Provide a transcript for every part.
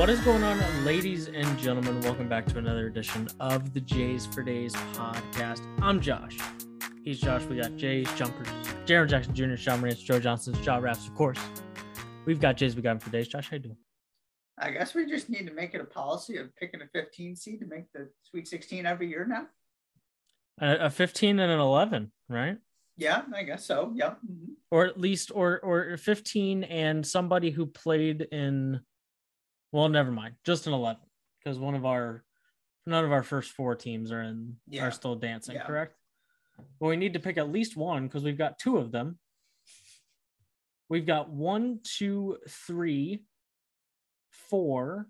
What is going on, ladies and gentlemen? Welcome back to another edition of the Jays for Days podcast. I'm Josh. He's Josh. We got Jays, Jumpers, Jaren Jackson Jr., Sean Marantz, Joe Johnson, Jaw Raps, of course. We've got Jays. We got him for days. Josh, how you doing? I guess we just need to make it a policy of picking a 15 seed to make the Sweet 16 every year now. A, a 15 and an 11, right? Yeah, I guess so. Yeah. Mm-hmm. Or at least, or or 15 and somebody who played in. Well, never mind. Just an 11 because one of our, none of our first four teams are in yeah. are still dancing. Yeah. Correct. Well, we need to pick at least one because we've got two of them. We've got one, two, three, four.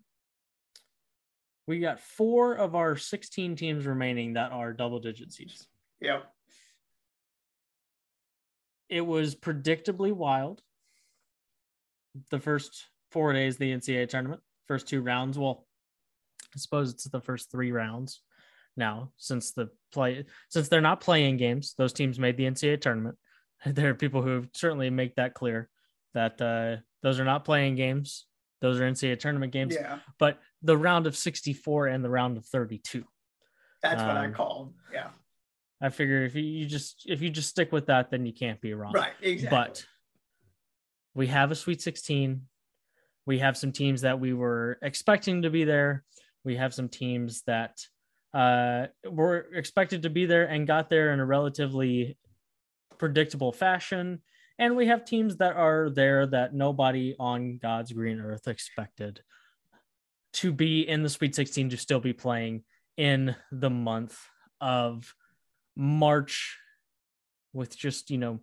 We got four of our 16 teams remaining that are double digit seeds. Yep. It was predictably wild. The first four days of the NCAA tournament, first two rounds. Well, I suppose it's the first three rounds now since the play since they're not playing games. Those teams made the NCAA tournament. There are people who certainly make that clear that uh, those are not playing games. Those are NCAA tournament games. Yeah. But the round of 64 and the round of 32. That's um, what I um, call. Yeah. I figure if you just if you just stick with that, then you can't be wrong. Right. Exactly. But we have a Sweet 16. We have some teams that we were expecting to be there. We have some teams that uh, were expected to be there and got there in a relatively predictable fashion. And we have teams that are there that nobody on God's green earth expected to be in the Sweet 16 to still be playing in the month of March with just, you know,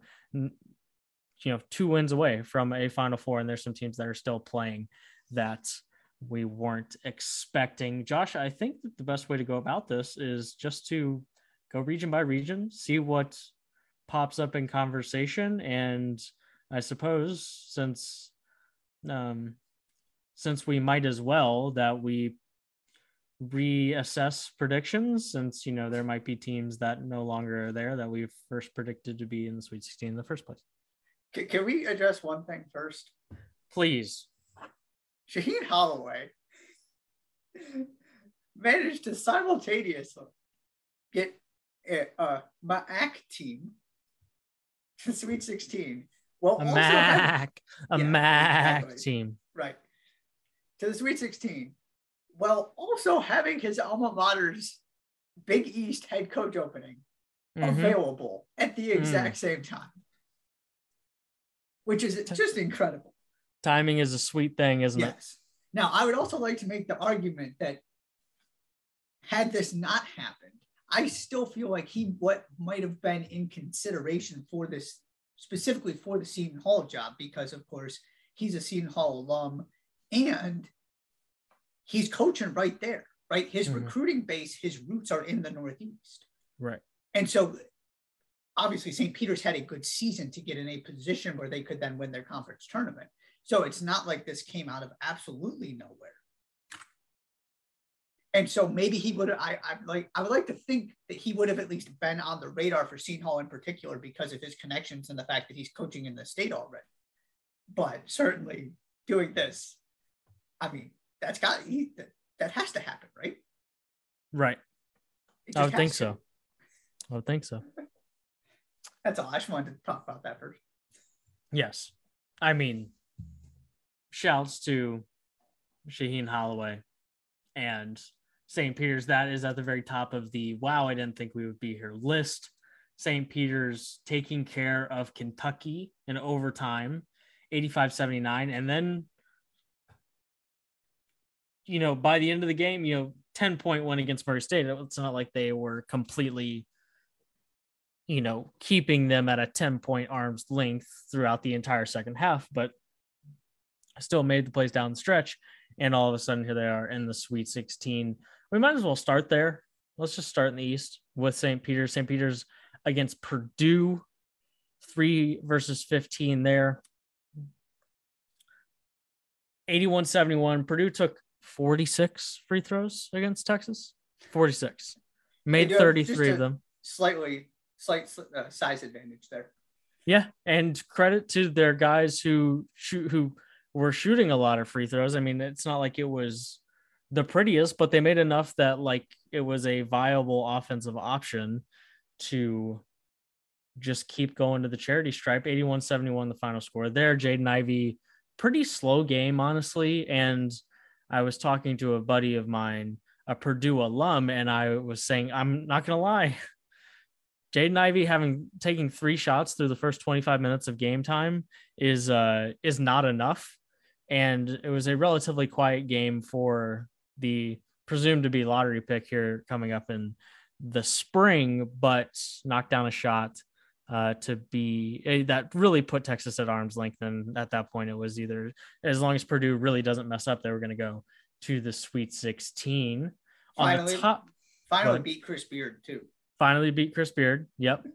you know, two wins away from a final four. And there's some teams that are still playing that we weren't expecting. Josh, I think that the best way to go about this is just to go region by region, see what pops up in conversation, and I suppose since um, since we might as well that we reassess predictions since you know there might be teams that no longer are there that we first predicted to be in the Sweet 16 in the first place. Can, can we address one thing first? Please. Shaheen Holloway managed to simultaneously get a, a MAC team to Sweet 16. Well, a MAC, a yeah, MAC exactly. team. Right. To the Sweet 16. While also having his alma mater's Big East head coach opening mm-hmm. available at the exact mm. same time, which is just incredible. Timing is a sweet thing, isn't yes. it? Yes. Now, I would also like to make the argument that had this not happened, I still feel like he what might have been in consideration for this specifically for the Seton Hall job because of course he's a Seton Hall alum and he's coaching right there, right? His mm-hmm. recruiting base, his roots are in the Northeast. Right. And so obviously St. Peter's had a good season to get in a position where they could then win their conference tournament. So it's not like this came out of absolutely nowhere. And so maybe he would I I like I would like to think that he would have at least been on the radar for Seton Hall in particular because of his connections and the fact that he's coaching in the state already. But certainly doing this, I mean, that's got he, that, that has to happen, right? Right. I would think to. so. I would think so. That's all. I just wanted to talk about that first. Yes. I mean, shouts to Shaheen Holloway and St. Peter's. That is at the very top of the wow, I didn't think we would be here list. St. Peter's taking care of Kentucky in overtime, 85 79. And then, you know, by the end of the game, you know, 10 point win against Murray State. It's not like they were completely, you know, keeping them at a 10 point arm's length throughout the entire second half, but still made the plays down the stretch. And all of a sudden, here they are in the Sweet 16. We might as well start there. Let's just start in the East with St. Peter's. St. Peter's against Purdue, three versus 15 there. 81 71. Purdue took 46 free throws against Texas. 46. Made 33 of them. Slightly, slight uh, size advantage there. Yeah. And credit to their guys who shoot, who were shooting a lot of free throws. I mean, it's not like it was the prettiest, but they made enough that like it was a viable offensive option to just keep going to the charity stripe. 81 71, the final score there. Jaden Ivey, pretty slow game, honestly. And I was talking to a buddy of mine, a Purdue alum, and I was saying, I'm not going to lie. Jaden Ivey having taking three shots through the first 25 minutes of game time is uh is not enough. And it was a relatively quiet game for the presumed to be lottery pick here coming up in the spring, but knocked down a shot uh, to be uh, that really put Texas at arm's length. And at that point, it was either as long as Purdue really doesn't mess up, they were going to go to the Sweet 16. Finally, On the top, finally beat Chris Beard too. Finally beat Chris Beard. Yep.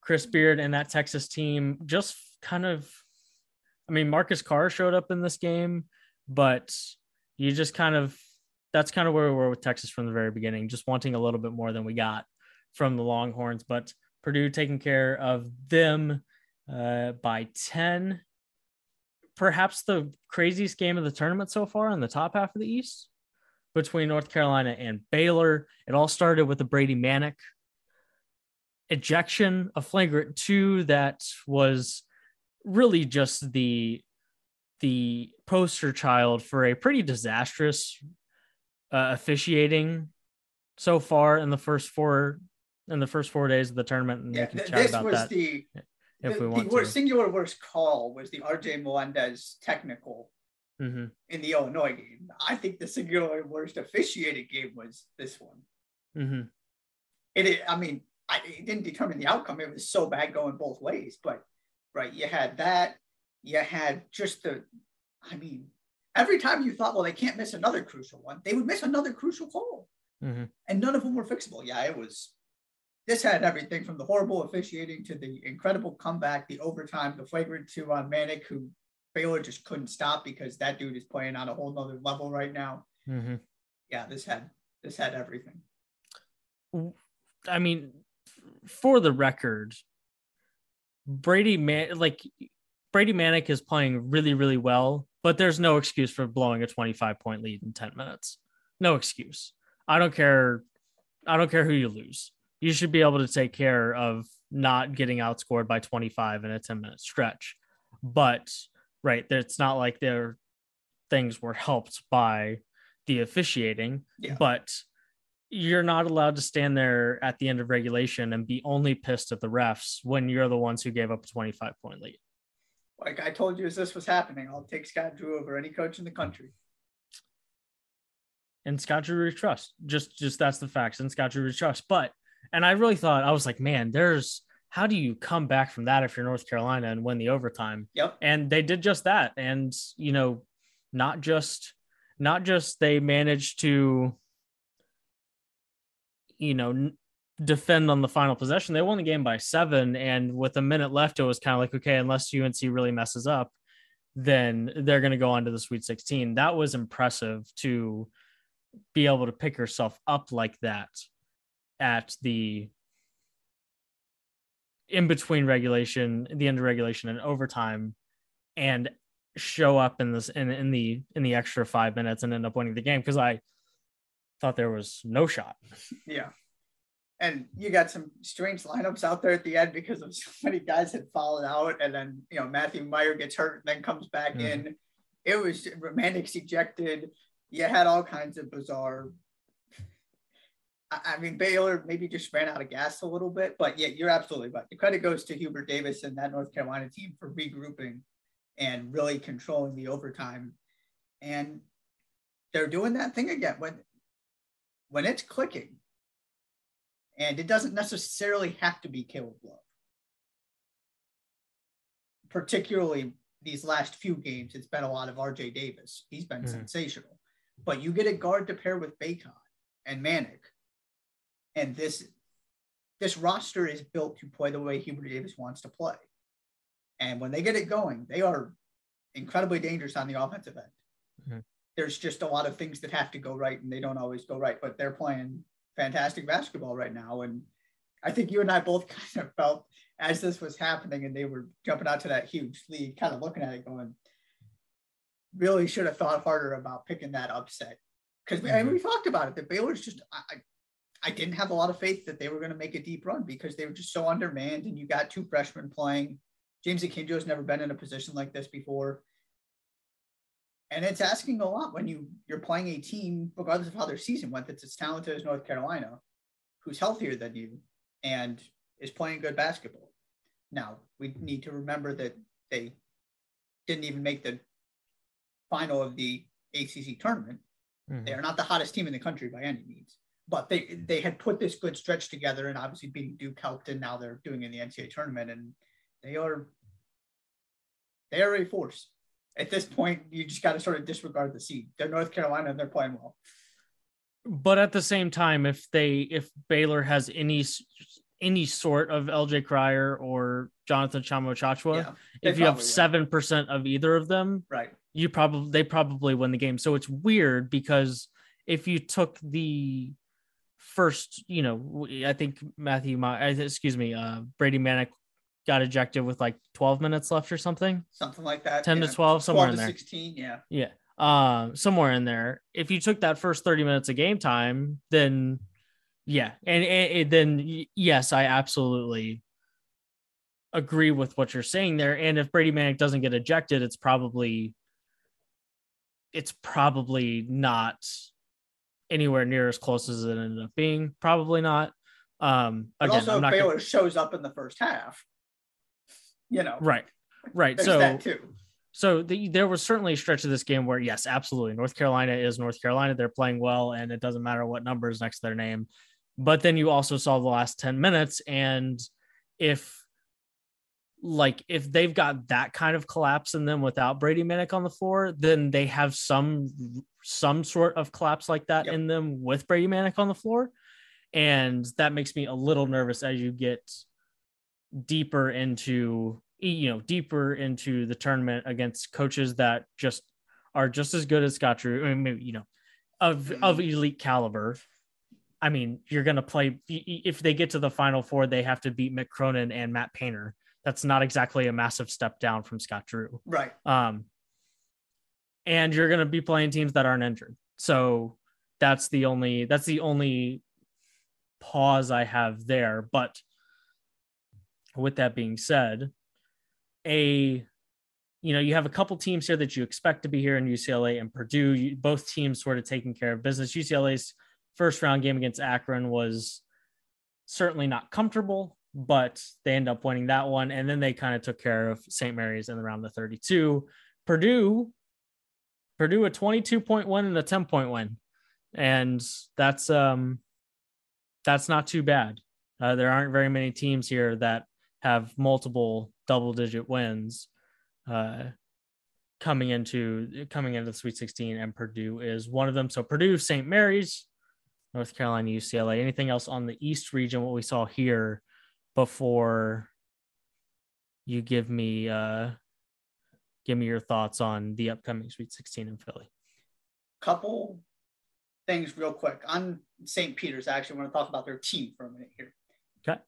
Chris Beard and that Texas team just kind of, I mean, Marcus Carr showed up in this game, but you just kind of, that's kind of where we were with Texas from the very beginning, just wanting a little bit more than we got from the Longhorns. But Purdue taking care of them uh, by 10. Perhaps the craziest game of the tournament so far in the top half of the East between North Carolina and Baylor. It all started with the Brady Manek ejection, a flagrant two that was really just the the poster child for a pretty disastrous uh, officiating so far in the first four in the first four days of the tournament, and yeah, we can chat about that the, if the, we want the worst, singular worst call was the RJ Melendez technical mm-hmm. in the Illinois game. I think the singular worst officiated game was this one. Mm-hmm. It, I mean, I, it didn't determine the outcome. It was so bad going both ways. But right, you had that. You had just the. I mean, every time you thought, well, they can't miss another crucial one, they would miss another crucial call, mm-hmm. and none of them were fixable. Yeah, it was this had everything from the horrible officiating to the incredible comeback, the overtime, the flagrant two on Manek, who Baylor just couldn't stop because that dude is playing on a whole nother level right now. Mm-hmm. Yeah, this had this had everything. I mean, for the record, Brady Man like Brady Manek is playing really, really well, but there's no excuse for blowing a 25 point lead in 10 minutes. No excuse. I don't care. I don't care who you lose you should be able to take care of not getting outscored by 25 in a 10 minute stretch. But right, it's not like their things were helped by the officiating, yeah. but you're not allowed to stand there at the end of regulation and be only pissed at the refs when you're the ones who gave up a 25 point lead. Like I told you, as this was happening, I'll take Scott Drew over any coach in the country. And Scott Drew trust. Just, just that's the facts. And Scott Drew trust. But and I really thought I was like, man, there's how do you come back from that if you're North Carolina and win the overtime? Yep. And they did just that. And you know, not just not just they managed to you know defend on the final possession. They won the game by seven, and with a minute left, it was kind of like, okay, unless UNC really messes up, then they're going to go on to the Sweet 16. That was impressive to be able to pick yourself up like that at the in between regulation, the end of regulation and overtime, and show up in this in, in the in the extra five minutes and end up winning the game because I thought there was no shot. Yeah. And you got some strange lineups out there at the end because of so many guys had fallen out, and then you know Matthew Mayer gets hurt, and then comes back mm. in. It was Romantic's ejected. You had all kinds of bizarre I mean, Baylor maybe just ran out of gas a little bit, but yeah, you're absolutely right. The credit goes to Hubert Davis and that North Carolina team for regrouping and really controlling the overtime. And they're doing that thing again when when it's clicking. And it doesn't necessarily have to be Caleb Love. Particularly these last few games, it's been a lot of RJ Davis. He's been mm-hmm. sensational. But you get a guard to pair with Bacot and Manek and this this roster is built to play the way Hubert Davis wants to play. And when they get it going, they are incredibly dangerous on the offensive end. Mm-hmm. There's just a lot of things that have to go right, and they don't always go right. But they're playing fantastic basketball right now, and I think you and I both kind of felt as this was happening and they were jumping out to that huge lead, kind of looking at it going, really should have thought harder about picking that upset. Because mm-hmm. we talked about it, the Baylor's just, I, I didn't have a lot of faith that they were going to make a deep run because they were just so undermanned and you got two freshmen playing. James Akinjo's never been in a position like this before. And it's asking a lot when you you're playing a team, regardless of how their season went, that's as talented as North Carolina, who's healthier than you and is playing good basketball. Now we need to remember that they didn't even make the final of the ACC tournament. Mm-hmm. They are not the hottest team in the country by any means, but they they had put this good stretch together, and obviously beating Duke helped, and now they're doing in the NCAA tournament, and they are they are a force. At this point, you just got to sort of disregard the seed. They're North Carolina, and they're playing well. But at the same time, if they if Baylor has any any sort of LJ Cryer or Jonathan Tchamwa Tchatchoua, yeah, if you have seven percent of either of them, right, you probably they probably win the game. So it's weird because if you took the first, you know, I think Matthew, excuse me, uh, Brady Manek got ejected with like 12 minutes left or something. Something like that. 10 yeah. to 12, somewhere 12 in there. 16, yeah. Yeah. Um, somewhere in there. If you took that first 30 minutes of game time, then yeah. And, and, and then yes, I absolutely agree with what you're saying there. And if Brady Manek doesn't get ejected, it's probably it's probably not anywhere near as close as it ended up being. Probably not. Um, but again, also, if Baylor gonna... shows up in the first half, you know, right, right. So So the, there was certainly a stretch of this game where, yes, absolutely, North Carolina is North Carolina. They're playing well, and it doesn't matter what numbers next to their name. But then you also saw the last ten minutes, and if like if they've got that kind of collapse in them without Brady Manek on the floor, then they have some some sort of collapse like that yep. in them with Brady Manek on the floor. And that makes me a little nervous as you get deeper into you know deeper into the tournament against coaches that just are just as good as Scott Drew. I mean, maybe, you know, of of mm-hmm. elite caliber. I mean, you're going to play if they get to the final four, they have to beat Mick Cronin and Matt Painter that's not exactly a massive step down from Scott Drew. Right. Um, and you're going to be playing teams that aren't injured. So that's the only that's the only pause I have there. But with that being said, a you know you have a couple teams here that you expect to be here in UCLA and Purdue. You, both teams sort of taking care of business. UCLA's first round game against Akron was certainly not comfortable but they end up winning that one. And then they kind of took care of St. Mary's in the round of 32. Purdue, Purdue a 22 point win and a 10 point win. And that's um that's not too bad. Uh, there aren't very many teams here that have multiple double digit wins uh, coming into coming into the Sweet 16, and Purdue is one of them. So Purdue, St. Mary's, North Carolina, UCLA. Anything else on the East region? What we saw here before you give me uh give me your thoughts on the upcoming Sweet 16 in Philly. Couple things real quick on St. Peter's. I actually want to talk about their team for a minute here. Okay.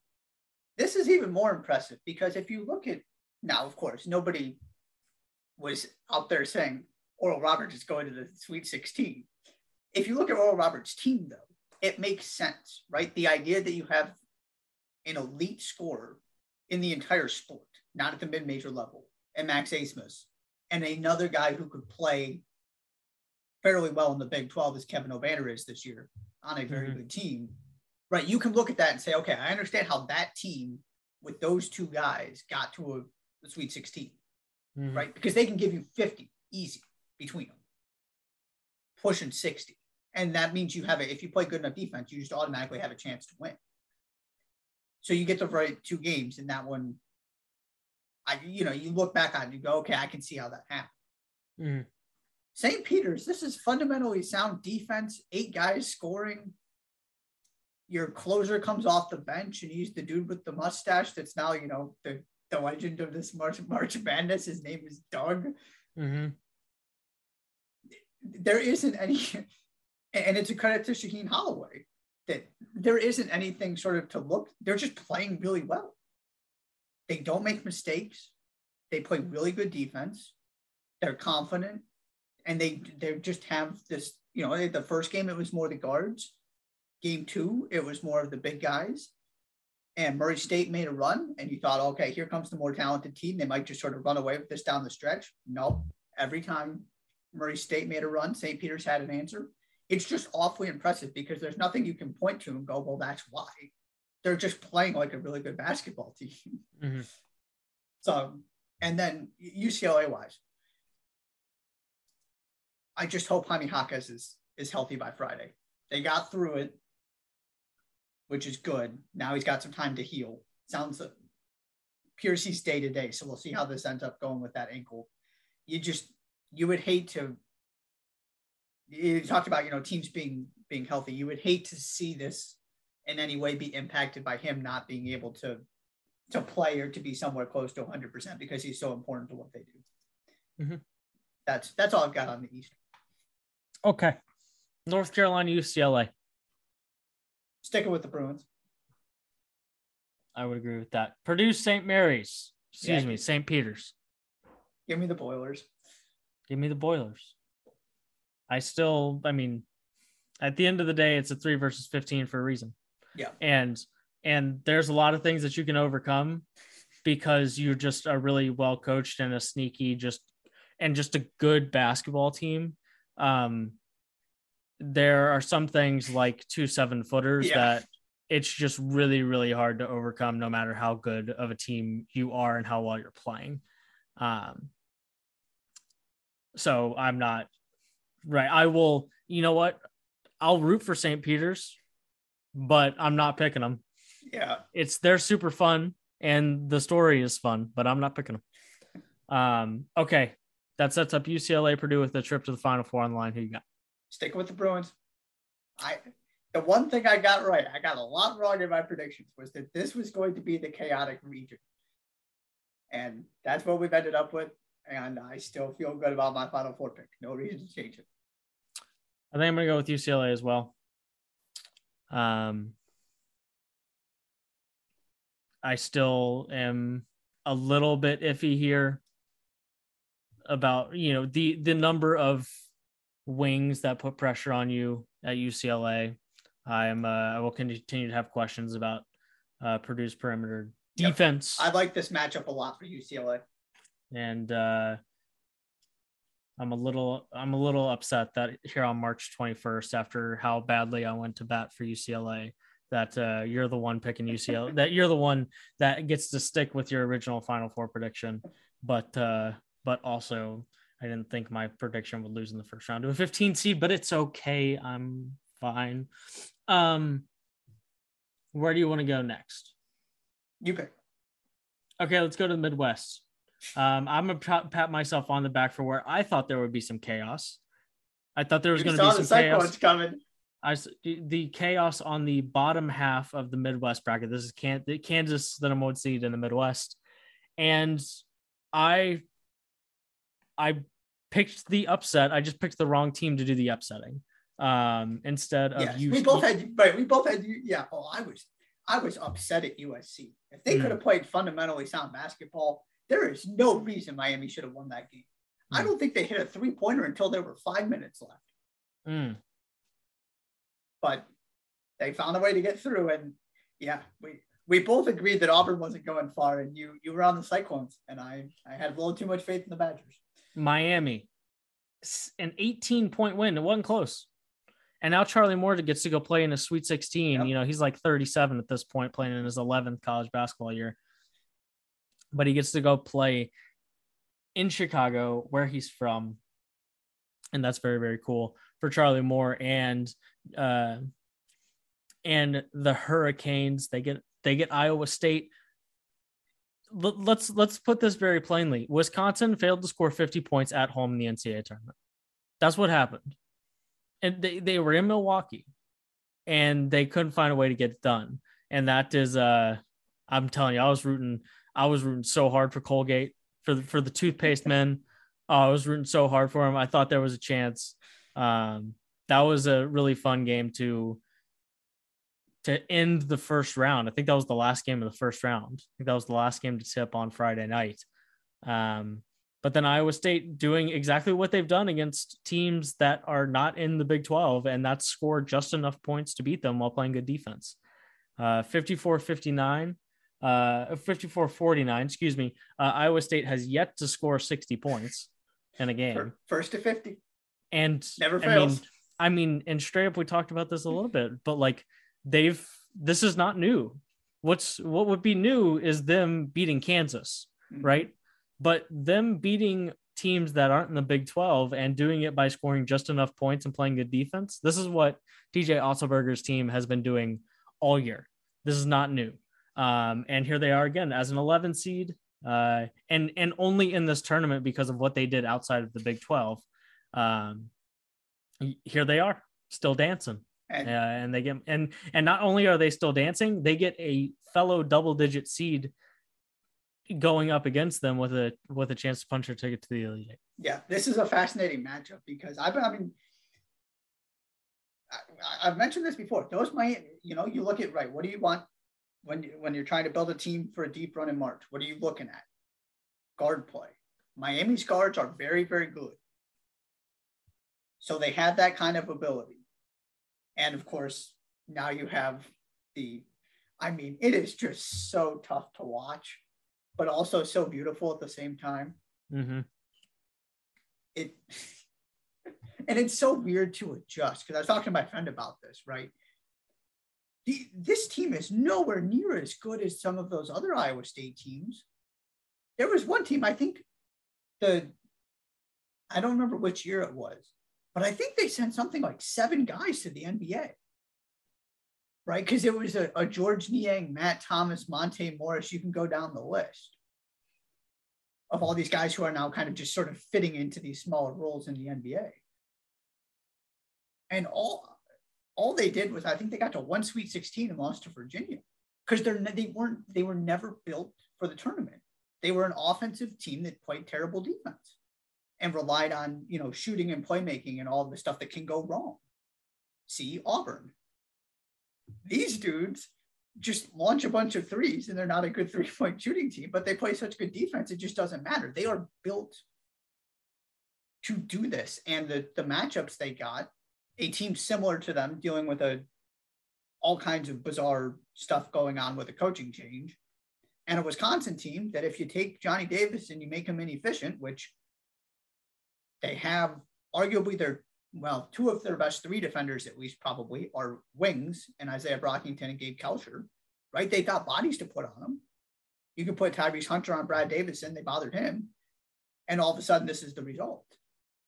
This is even more impressive because if you look at now, of course, nobody was out there saying Oral Roberts is going to the Sweet 16. If you look at Oral Roberts' team, though, it makes sense, right? The idea that you have an elite scorer in the entire sport, not at the mid-major level, and Max Abmas, and another guy who could play fairly well in the Big 12 as Kevin Obanor is this year on a very mm-hmm. good team. Right. You can look at that and say, okay, I understand how that team with those two guys got to a, Sweet 16. Mm-hmm. Right. Because they can give you 50 easy between them, pushing 60. And that means you have a, if you play good enough defense, you just automatically have a chance to win. So you get to right two games, and that one, I you know you look back on, it, you go, okay, I can see how that happened. Mm. St. Peter's, this is fundamentally sound defense. Eight guys scoring. Your closer comes off the bench, and he's the dude with the mustache. That's now you know the the legend of this March March Madness. His name is Doug. Mm-hmm. There isn't any, and it's a credit to Shaheen Holloway that there isn't anything sort of to look. They're just playing really well. They don't make mistakes. They play really good defense. They're confident, and they they just have this. You know, the first game it was more the guards. Game two, it was more of the big guys. And Murray State made a run, and you thought, okay, here comes the more talented team. They might just sort of run away with this down the stretch. No, every time Murray State made a run, St. Peter's had an answer. It's just awfully impressive because there's nothing you can point to and go, well, that's why. They're just playing like a really good basketball team. Mm-hmm. So, and then UCLA wise, I just hope Jaime Jaquez is is healthy by Friday. They got through it, which is good. Now he's got some time to heal. Sounds like Piercy's day to day, so we'll see how this ends up going with that ankle. You just you would hate to. You talked about you know teams being being healthy. You would hate to see this in any way be impacted by him not being able to to play or to be somewhere close to 100% because he's so important to what they do. Mm-hmm. That's that's all I've got on the East. Okay. North Carolina, UCLA. Sticking with the Bruins. I would agree with that. Purdue, St. Mary's. Excuse yeah. me, St. Peter's. Give me the Boilers. Give me the Boilers. I still, I mean, at the end of the day, it's a three versus 15 for a reason. Yeah. And and there's a lot of things that you can overcome because you're just a really well coached and a sneaky just and just a good basketball team. Um there are some things like two seven footers yeah. that it's just really really hard to overcome no matter how good of a team you are and how well you're playing. Um so i'm not right. I will you know what? I'll root for st peter's but i'm not picking them yeah. It's they're super fun and the story is fun, but I'm not picking them. Um, okay. That sets up UCLA Purdue with the trip to the final four on the line. Who you got? Stick with the Bruins. I the one thing I got right, I got a lot wrong in my predictions, was that this was going to be the chaotic region. And that's what we've ended up with. And I still feel good about my final four pick. No reason to change it. I think I'm gonna go with UCLA as well. Um, I still am a little bit iffy here about you know the the number of wings that put pressure on you at UCLA. I'm uh, I will continue to have questions about uh, Purdue's perimeter defense. Yep. I like this matchup a lot for UCLA. And uh, I'm a little I'm a little upset that here on March 21st, after how badly I went to bat for UCLA, that uh, you're the one picking UCLA, that you're the one that gets to stick with your original Final Four prediction. But uh, but also, I didn't think my prediction would lose in the first round to a 15 seed, but it's okay. I'm fine. Um, where do you want to go next? You pick. Okay, let's go to the Midwest. Um, I'm gonna pat myself on the back for where I thought there would be some chaos. I thought there was going to be some chaos coming. I the chaos on the bottom half of the Midwest bracket. This is can Kansas, the number one seed in the Midwest, and I I picked the upset. I just picked the wrong team to do the upsetting. Um, instead of yes, you, we both had right. We both had you. Yeah. Oh, I was I was upset at USC. If they mm. could have played fundamentally sound basketball, there is no reason Miami should have won that game. Mm. I don't think they hit a three pointer until there were five minutes left. Mm but they found a way to get through. And yeah, we we both agreed that Auburn wasn't going far, and you you were on the Cyclones, and I I had a little too much faith in the Badgers. Miami, an 18 point win. It wasn't close. And now Charlie Moore gets to go play in a Sweet 16. Yep. You know, he's like 37 at this point, playing in his 11th college basketball year. But he gets to go play in Chicago, where he's from. And that's very, very cool for Charlie Moore. And uh, and the Hurricanes. They get they get Iowa State. L- let's let's put this very plainly. Wisconsin failed to score 50 points at home in the NCAA tournament. That's what happened. And they, they were in Milwaukee and they couldn't find a way to get it done. And that is uh I'm telling you, I was rooting, I was rooting so hard for Colgate, for the for the toothpaste men. Uh, I was rooting so hard for him. I thought there was a chance. Um, that was a really fun game to to end the first round. I think that was the last game of the first round. I think that was the last game to tip on Friday night. Um, but then Iowa State doing exactly what they've done against teams that are not in the Big 12, and that's scored just enough points to beat them while playing good defense. Uh, 54 59, uh, 54 49, excuse me. Uh, Iowa State has yet to score 60 points in a game. First to 50. And never fails. I mean, I mean, and straight up, we talked about this a little bit, but like they've, this is not new. What's what would be new is them beating Kansas, mm-hmm. right? But them beating teams that aren't in the Big 12 and doing it by scoring just enough points and playing good defense. This is what TJ Otzelberger's team has been doing all year. This is not new. Um, and here they are again as an 11 seed, uh, and and only in this tournament because of what they did outside of the Big 12. Um, here they are, still dancing, and, uh, and they get and and not only are they still dancing, they get a fellow double digit seed going up against them with a with a chance to punch their ticket to the elite eight. Yeah, this is a fascinating matchup because I've been I mean I, have mentioned this before. Those might you know you look at right. What do you want when you, when you're trying to build a team for a deep run in March? What are you looking at? Guard play. Miami's guards are very very good. So they have that kind of ability, and of course now you have the. I mean, it is just so tough to watch but also so beautiful at the same time. Mm-hmm. It and it's so weird to adjust because I was talking to my friend about this, right? The, this team is nowhere near as good as some of those other Iowa State teams. There was one team, I think the I don't remember which year it was, but I think they sent something like seven guys to the NBA right? Because it was a, a, Georges Niang, Matt Thomas, Monte Morris. You can go down the list of all these guys who are now kind of just sort of fitting into these smaller roles in the NBA. And all all they did was I think they got to one Sweet 16 and lost to Virginia because they're they weren't they were never built for the tournament. They were an offensive team that played terrible defense and relied on you know shooting and playmaking and all the stuff that can go wrong. See Auburn these dudes just launch a bunch of threes and they're not a good three point shooting team, but they play such good defense, it just doesn't matter. They are built to do this. And the, the matchups they got, a team similar to them dealing with a all kinds of bizarre stuff going on with a coaching change. And a Wisconsin team that if you take Johnny Davis and you make him inefficient, which they have arguably their well, two of their best three defenders, at least probably, are wings and Isaiah Brockington and Gabe Kalscheur, right? They got bodies to put on them. You can put Tyrese Hunter on Brad Davison. they bothered him. And all of a sudden, this is the result.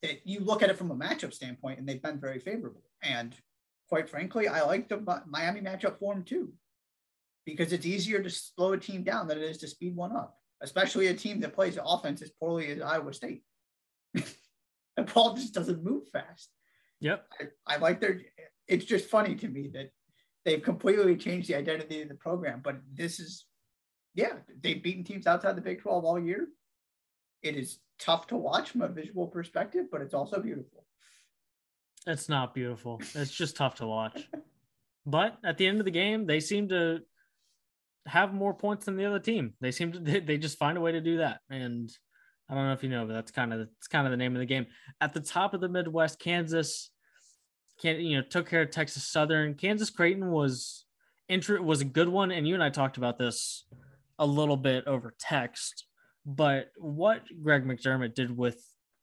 That you look at it from a matchup standpoint, and they've been very favorable. And quite frankly, I like the Miami matchup form too, because it's easier to slow a team down than it is to speed one up, especially a team that plays offense as poorly as Iowa State. the ball just doesn't move fast. Yep. I, I like their. It's just funny to me that they've completely changed the identity of the program. But this is, yeah, they've beaten teams outside the Big 12 all year. It is tough to watch from a visual perspective, but it's also beautiful. It's not beautiful. It's just tough to watch. but at the end of the game, they seem to have more points than the other team. They seem to they, just find a way to do that. And I don't know if you know, but that's kind of it's kind of the name of the game. At the top of the Midwest, Kansas, can you know took care of Texas Southern. Kansas Creighton was intro was a good one, and you and I talked about this a little bit over text. But what Greg McDermott did with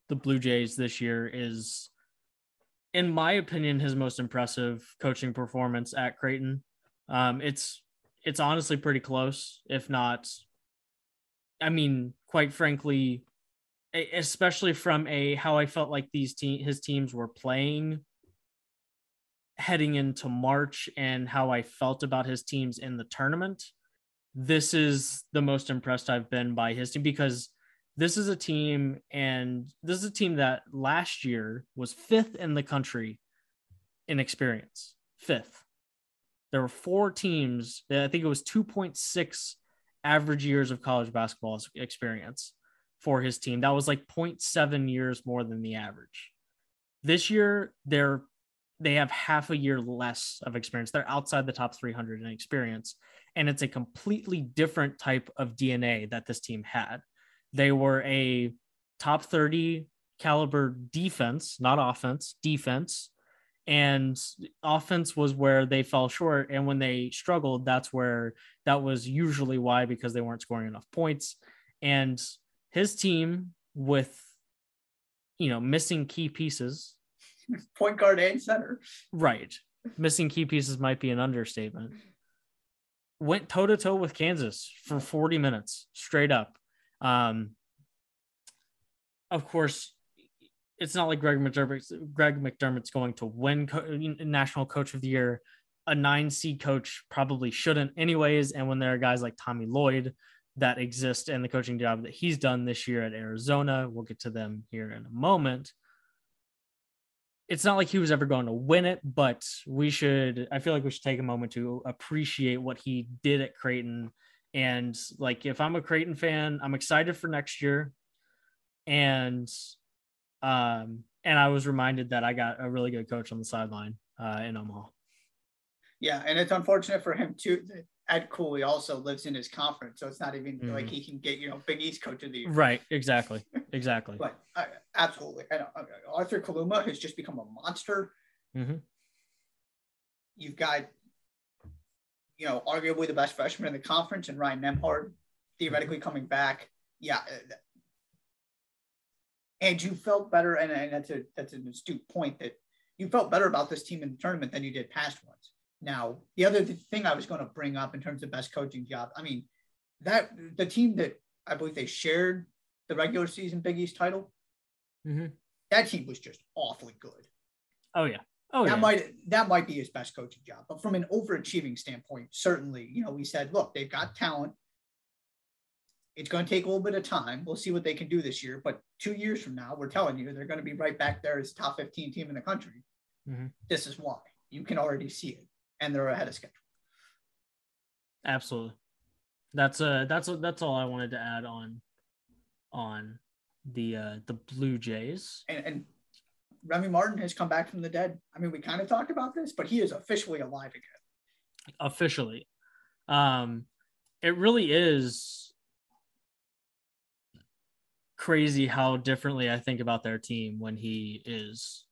the Blue Jays this year is, in my opinion, his most impressive coaching performance at Creighton. Um, it's it's honestly pretty close, if not. I mean, quite frankly, especially from a how I felt like these te- his teams were playing heading into March and how I felt about his teams in the tournament. This is the most impressed I've been by his team because this is a team and this is a team that last year was fifth in the country in experience. Fifth. There were four teams, I think it was 2.6 average years of college basketball experience for his team. That was like 0.7 years more than the average. This year, they're they have half a year less of experience. They're outside the top 300 in experience. And it's a completely different type of DNA that this team had. They were a top 30 caliber defense, not offense, defense. And offense was where they fell short. And when they struggled, that's where that was usually why, because they weren't scoring enough points. And his team, with, you know, missing key pieces, point guard and center. Right. Missing key pieces might be an understatement. Went toe to toe with Kansas for 40 minutes straight up. Um, of course, it's not like Greg McDermott's, Greg McDermott's going to win co- National Coach of the Year. A nine C coach probably shouldn't, anyways. And when there are guys like Tommy Lloyd that exist and the coaching job that he's done this year at Arizona, we'll get to them here in a moment it's not like he was ever going to win it, but we should, I feel like we should take a moment to appreciate what he did at Creighton. And like, if I'm a Creighton fan, I'm excited for next year. And, um, and I was reminded that I got a really good coach on the sideline uh, in Omaha. Yeah, and it's unfortunate for him too. Ed Cooley also lives in his conference, so it's not even mm-hmm. like he can get you know Big East coach of the year. Right. Exactly. Exactly. but uh, absolutely, and uh, Arthur Kaluma has just become a monster. Mm-hmm. You've got you know arguably the best freshman in the conference, and Ryan Nembhard theoretically coming back. Yeah. Uh, and you felt better, and, and that's a that's an astute point that you felt better about this team in the tournament than you did past ones. Now, the other thing I was going to bring up in terms of best coaching job, I mean, that the team that I believe they shared the regular season Big East title, mm-hmm. that team was just awfully good. Oh yeah. Oh that yeah. might that might be his best coaching job. But from an overachieving standpoint, certainly, you know, we said, look, they've got talent. It's going to take a little bit of time. We'll see what they can do this year. But two years from now, we're telling you they're going to be right back there as top 15 team in the country. Mm-hmm. This is why. You can already see it and they're ahead of schedule. Absolutely. That's uh that's that's all I wanted to add on on the uh the Blue Jays. And, and Remy Martin has come back from the dead. I mean, we kind of talked about this, but he is officially alive again. Officially. Um it really is crazy how differently I think about their team when he is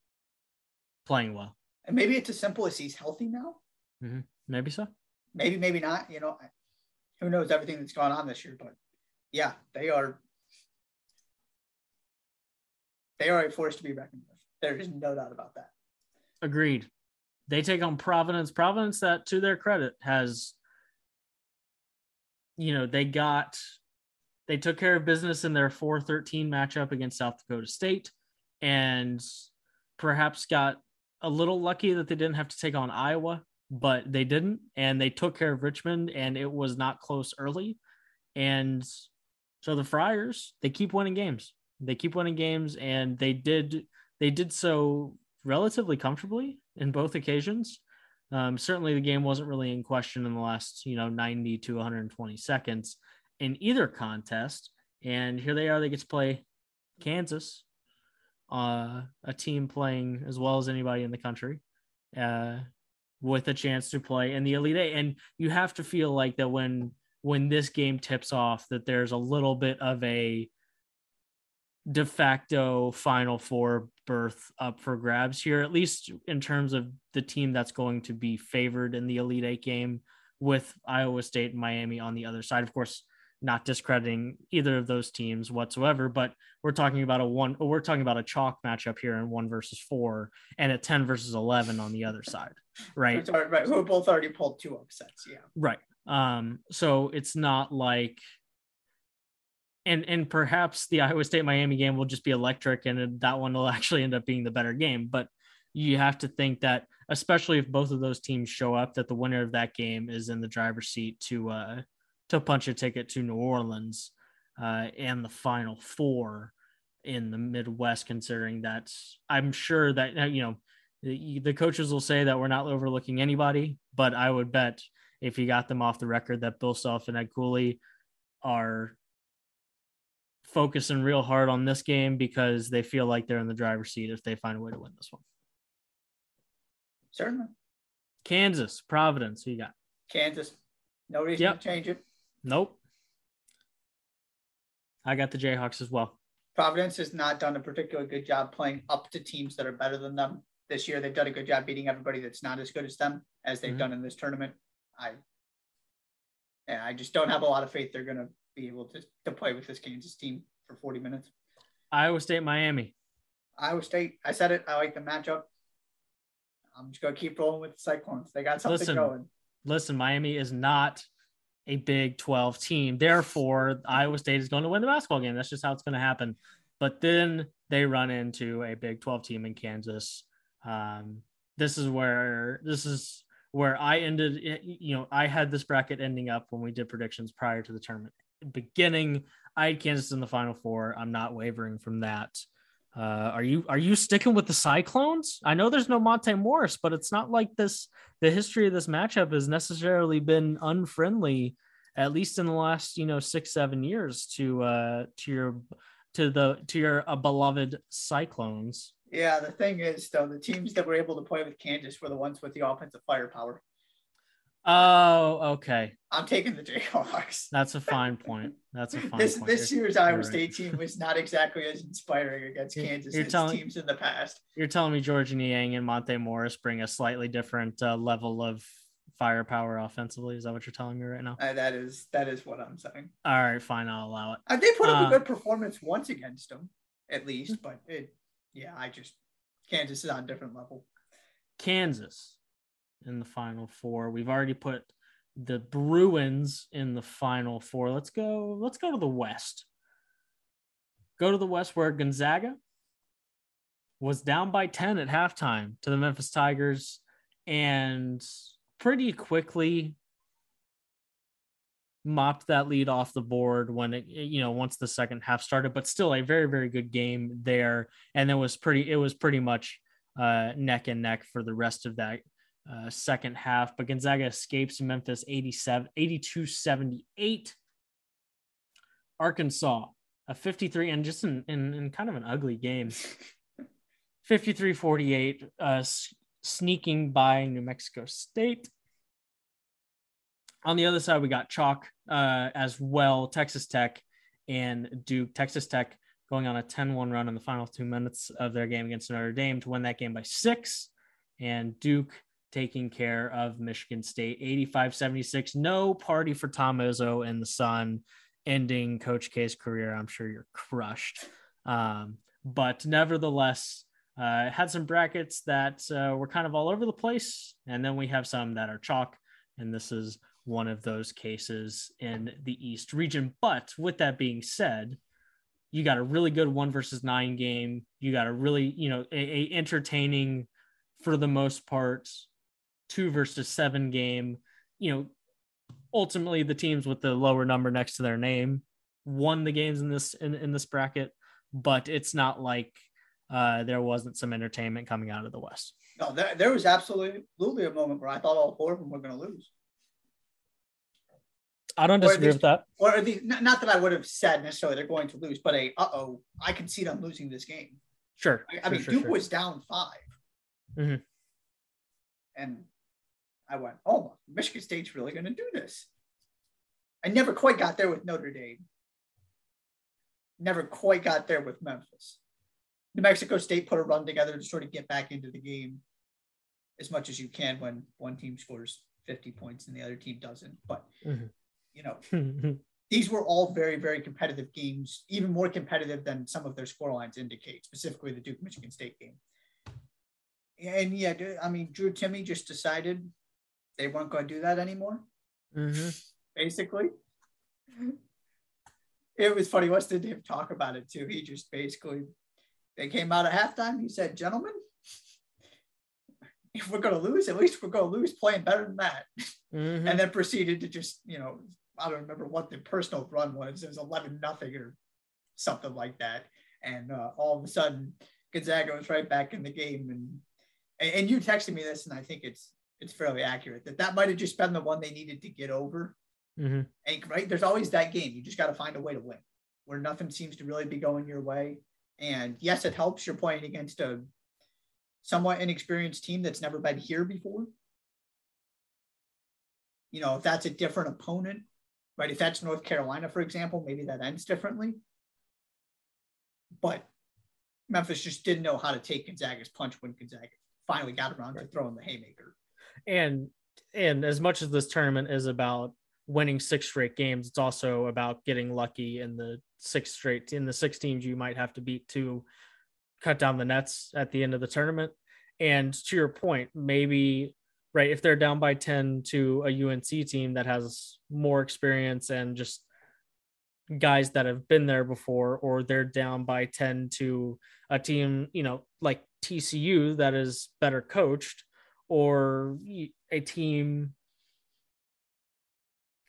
playing well. And maybe it's as simple as he's healthy now. Mm-hmm. Maybe so. Maybe, maybe not. You know, who knows everything that's gone on this year? But yeah, they are. They are a force to be reckoned with. There is no doubt about that. Agreed. They take on Providence. Providence, that to their credit, has, you know, they got, they took care of business in their 4 13 matchup against South Dakota State and perhaps got a little lucky that they didn't have to take on Iowa but they didn't and they took care of richmond and it was not close early. And so the friars they keep winning games. They keep winning games and they did they did so relatively comfortably in both occasions. Um, certainly the game wasn't really in question in the last you know 90 to 120 seconds in either contest. And here they are they get to play kansas uh, a team playing as well as anybody in the country. Uh, with a chance to play in the Elite Eight. And you have to feel like that when when this game tips off, that there's a little bit of a de facto Final Four berth up for grabs here, at least in terms of the team that's going to be favored in the Elite Eight game with Iowa State and Miami on the other side. Of course, not discrediting either of those teams whatsoever, but we're talking about a one, we're talking about a chalk matchup here in one versus four and a 10 versus 11 on the other side. Right. right. Who both already pulled two upsets. Yeah. Right. Um, so it's not like, and, and perhaps the Iowa State Miami game will just be electric and that one will actually end up being the better game. But you have to think that, especially if both of those teams show up, that the winner of that game is in the driver's seat to, uh, to punch a ticket to New Orleans uh, and the Final Four in the Midwest, considering that I'm sure that, uh, you know, the, the coaches will say that we're not overlooking anybody, but I would bet if you got them off the record that Bill Self and Ed Cooley are focusing real hard on this game because they feel like they're in the driver's seat if they find a way to win this one. Certainly. Kansas, Providence. Who you got? Kansas. No reason Yep. to change it. Nope. I got the Jayhawks as well. Providence has not done a particularly good job playing up to teams that are better than them. This year, they've done a good job beating everybody that's not as good as them as they've Mhm. done in this tournament. I, and I just don't have a lot of faith they're going to be able to, to play with this Kansas team for 40 minutes. Iowa State, Miami. Iowa State, I said it. I like the matchup. I'm just going to keep rolling with the Cyclones. They got something Listen. going. Listen, Miami is not a Big 12 team. Therefore, Iowa State is going to win the basketball game. That's just how it's going to happen. But then they run into a Big 12 team in Kansas. Um, this is where this is where I ended. You know, I had this bracket ending up when we did predictions prior to the tournament beginning. I had Kansas in the Final Four. I'm not wavering from that. Uh, are you are you sticking with the Cyclones? I know there's no Monte Morris, but it's not like this. The history of this matchup has necessarily been unfriendly, at least in the last you know six seven years to uh to your to the to your uh, beloved Cyclones. Yeah, the thing is, though, the teams that were able to play with Kansas were the ones with the offensive firepower. Oh, okay, I'm taking the Jayhawks. that's a fine point. That's a fine This point. this year's Iowa right. State team was not exactly as inspiring against Kansas you're as telling- teams in the past. You're telling me Georges Niang and Monte Morris bring a slightly different uh, level of firepower offensively? Is that what you're telling me right now? Uh, that is that is what I'm saying. All right, fine, I'll allow it. Uh, they put up Uh, a good performance once against them, at least. But it, yeah, I just Kansas is on a different level. Kansas in the final four. We've already put the Bruins in the final four. Let's go. Let's go to the West. Go to the West where Gonzaga was down by 10 at halftime to the Memphis Tigers and pretty quickly mopped that lead off the board when it you know once the second half started but still a very very good game there and it was pretty it was pretty much uh, neck and neck for the rest of that uh, second half. But Gonzaga escapes Memphis 87, 82 78. Arkansas, a 53, and just in, in, in kind of an ugly game, 53 48, uh, sneaking by New Mexico State. On the other side, we got Chalk uh, as well, Texas Tech and Duke. Texas Tech going on a 10-1 run in the final two minutes of their game against Notre Dame to win that game by six. And Duke taking care of Michigan State 85-76. No party for Tom Izzo in the sun, ending Coach K's career. I'm sure you're crushed. Um, but nevertheless, uh, had some brackets that uh, were kind of all over the place. And then we have some that are chalk. And this is one of those cases in the East region. But with that being said, you got a really good one versus nine game. You got a really, you know, a, a entertaining for the most part two versus seven game. You know, ultimately the teams with the lower number next to their name won the games in this in, in this bracket, but it's not like uh, there wasn't some entertainment coming out of the West. No, there, there was absolutely a moment where I thought all four of them were going to lose. I don't disagree these- with that. Or the, not, not that I would have said necessarily they're going to lose, but a uh oh, I can see them losing this game. Sure. I, I sure, mean, sure, Duke sure. was down 5 Mhm. and I went, "Oh, Michigan State's really going to do this." I never quite got there with Notre Dame. Never quite got there with Memphis. New Mexico State put a run together to sort of get back into the game as much as you can when one team scores 50 points and the other team doesn't. But Mhm. you know, these were all very, very competitive games, even more competitive than some of their score lines indicate, specifically the Duke Michigan State game. And yeah, I mean, Drew Timme just decided they weren't going to do that anymore, Mhm. basically. It was funny. What's him talk about it too? He just basically, they came out at halftime. He said, Gentlemen, if we're going to lose, at least we're going to lose playing better than that Mhm. and then proceeded to just you know I don't remember what the personal run was. It was eleven nothing or something like that, and uh, all of a sudden Gonzaga was right back in the game. And, and you texted me this, and I think it's it's fairly accurate that that might have just been the one they needed to get over. Mhm. And right, there's always that game. You just got to find a way to win, where nothing seems to really be going your way. And yes, it helps you're playing against a somewhat inexperienced team that's never been here before. You know, if that's a different opponent, right? If that's North Carolina, for example, maybe that ends differently. But Memphis just didn't know how to take Gonzaga's punch when Gonzaga finally got around to throwing the haymaker. And and as much as this tournament is about winning six straight games, it's also about getting lucky in the six straight in the six teams you might have to beat to cut down the nets at the end of the tournament. And to your point, maybe right if they're down by 10 to a UNC team that has more experience and just guys that have been there before or they're down by 10 to a team, you know, like TCU that is better coached or a team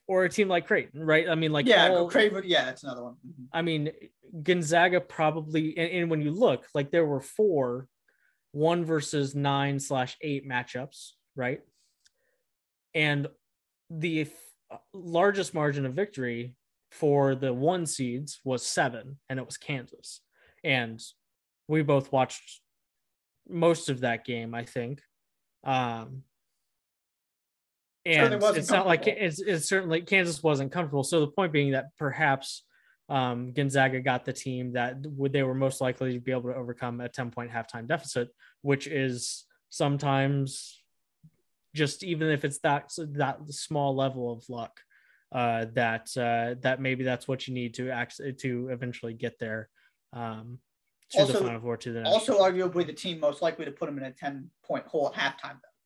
or a team like Creighton, right? I mean, like yeah, all, Creighton, yeah, that's another one. Mm-hmm. I mean, Gonzaga probably, and, and, when you look, like there were four one versus nine slash eight matchups, right? And the f- largest margin of victory for the one seeds was seven, and it was Kansas. And we both watched most of that game, I think. Um, and it's not like it's, it's certainly Kansas wasn't comfortable. So the point being that perhaps um, Gonzaga got the team that would they were most likely to be able to overcome a 10 point halftime deficit, which is sometimes just even if it's that that small level of luck uh, that uh, that maybe that's what you need to act to eventually get there um, to also, the final four to the also arguably the team most likely to put them in a 10 point hole at halftime though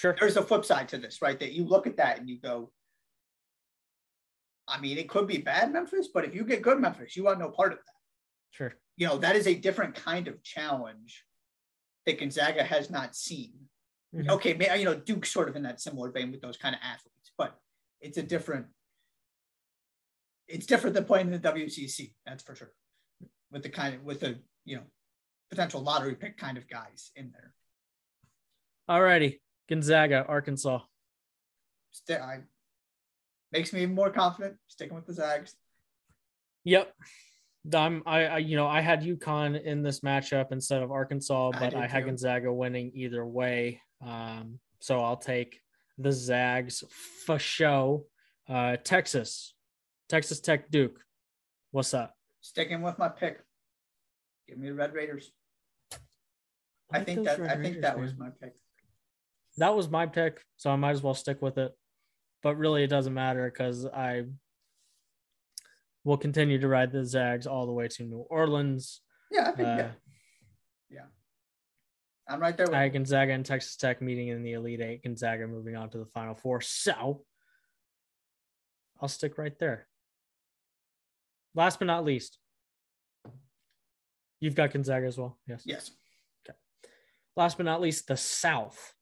Sure. There's a flip side to this, right? That you look at that and you go, I mean, it could be bad Memphis, but if you get good Memphis, you want no part of that. Sure. You know, that is a different kind of challenge that Gonzaga has not seen. Mm-hmm. Okay, you know, Duke's sort of in that similar vein with those kind of athletes, but it's a different, it's different than playing in the WCC, that's for sure. With the kind of, with the, you know, potential lottery pick kind of guys in there. All righty. Gonzaga, Arkansas. St- I, makes me even more confident sticking with the Zags. Yep. I'm I, I you know I had UConn in this matchup instead of Arkansas, but I, I had Gonzaga winning either way. Um, so I'll take the Zags for show. Uh, Texas, Texas Tech Duke. What's up? Sticking with my pick. Give me the Red Raiders. I, I think that Red I think that man. was my pick that was my pick, so I might as well stick with it. But really, it doesn't matter because I will continue to ride the Zags all the way to New Orleans. Yeah, I think, uh, yeah, yeah. I'm right there. With I Gonzaga and Texas Tech meeting in the Elite Eight. Gonzaga moving on to the Final Four. So I'll stick right there. Last but not least, you've got Gonzaga as well. Yes. Yes. Okay. Last but not least, the South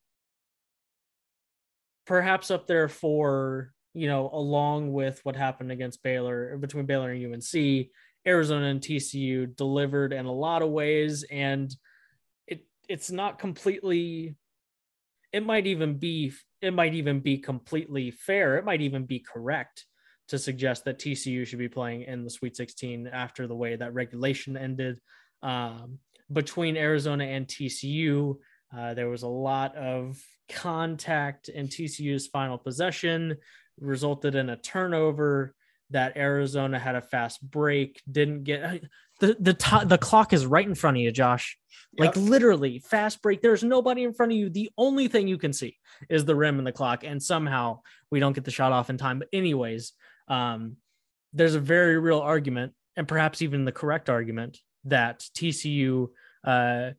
perhaps up there for you know along with what happened against Baylor between Baylor and UNC, Arizona and TCU delivered in a lot of ways, and it it's not completely. It might even be it might even be completely fair. It might even be correct to suggest that TCU should be playing in the Sweet 16 after the way that regulation ended. Um, between Arizona and TCU, uh, there was a lot of contact and TCU's final possession, resulted in a turnover that Arizona had a fast break, didn't get the the t- the clock is right in front of you, Josh. Yep. Like literally, fast break. There's nobody in front of you. The only thing you can see is the rim and the clock, and somehow we don't get the shot off in time. But anyways, um, there's a very real argument, and perhaps even the correct argument that TCU uh,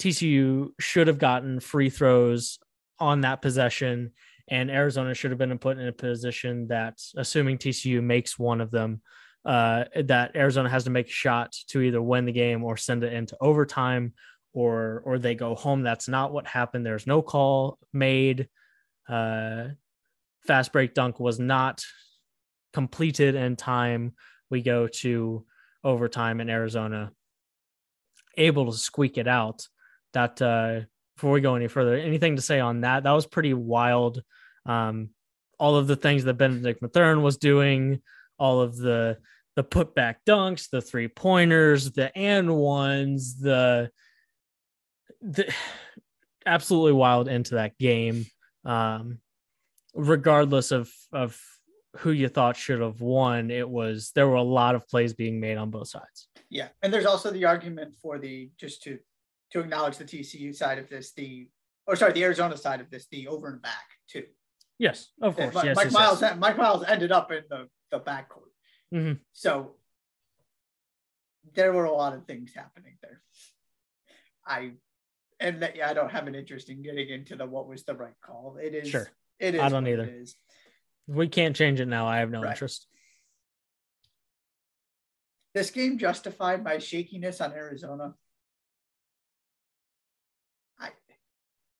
TCU should have gotten free throws on that possession, and Arizona should have been put in a position that, assuming TCU makes one of them, uh, that Arizona has to make a shot to either win the game or send it into overtime, or or they go home. That's not what happened. There's no call made. Uh, fast break dunk was not completed in time. We go to overtime in Arizona, able to squeak it out that uh, before we go any further, anything to say on that? That was pretty wild. Um, all of the things that Benedict Mathurin was doing, all of the the putback dunks, the three pointers, the and ones, the the absolutely wild into that game. Um, regardless of of who you thought should have won, it was there were a lot of plays being made on both sides. Yeah, and there's also the argument for the just to to acknowledge the TCU side of this, the or sorry, the Arizona side of this, the over and back too. Yes, of course. Mike, yes, Mike yes, Miles, yes. Mike Miles ended up in the the backcourt. Mhm. So there were a lot of things happening there. I and that, yeah, I don't have an interest in getting into the what was the right call. It is Sure. It is. I don't either. It is. We can't change it now. I have no Right. interest. This game justified my shakiness on Arizona. I,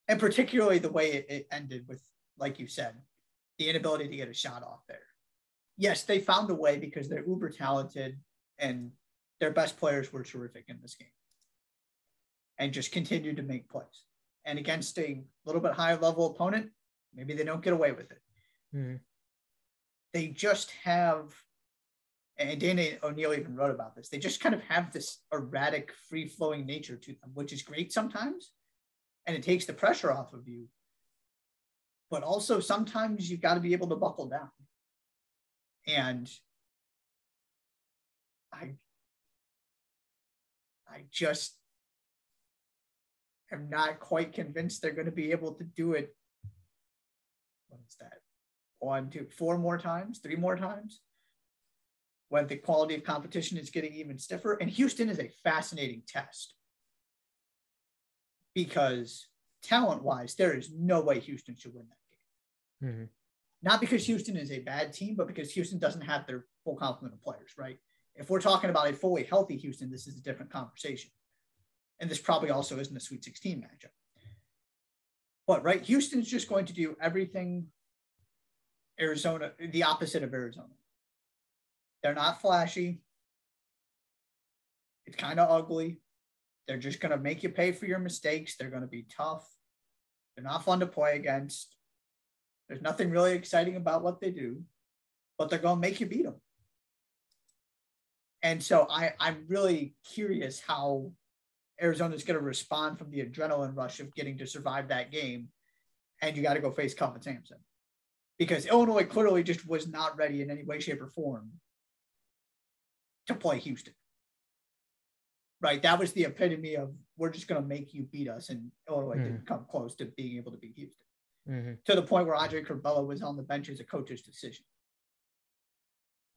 and particularly the way it, it ended with, like you said, the inability to get a shot off there. Yes, they found a way because they're uber talented and their best players were terrific in this game and just continued to make plays. And against a little bit higher level opponent, maybe they don't get away with it. Mhm. They just have, and Dana O'Neill even wrote about this, they just kind of have this erratic, free flowing nature to them, which is great sometimes. And it takes the pressure off of you. But also sometimes you've got to be able to buckle down. And I I just am not quite convinced they're going to be able to do it. What is that? One, two, four more times, three more times when the quality of competition is getting even stiffer. And Houston is a fascinating test because talent wise, there is no way Houston should win that game. Mhm. Not because Houston is a bad team, but because Houston doesn't have their full complement of players, right? If we're talking about a fully healthy Houston, this is a different conversation. And this probably also isn't a Sweet 16 matchup. But, right, Houston's just going to do everything Arizona, the opposite of Arizona. They're not flashy. It's kind of ugly. They're just going to make you pay for your mistakes. They're going to be tough. They're not fun to play against. There's nothing really exciting about what they do, but they're going to make you beat them. And so I, I'm really curious how Arizona's going to respond from the adrenaline rush of getting to survive that game. And you got to go face Kelvin Sampson because Illinois clearly just was not ready in any way, shape, or form to play Houston. Right. That was the epitome of we're just going to make you beat us. And Illinois Mhm. didn't come close to being able to beat Houston Mhm. to the point where Andre Curbelo was on the bench as a coach's decision.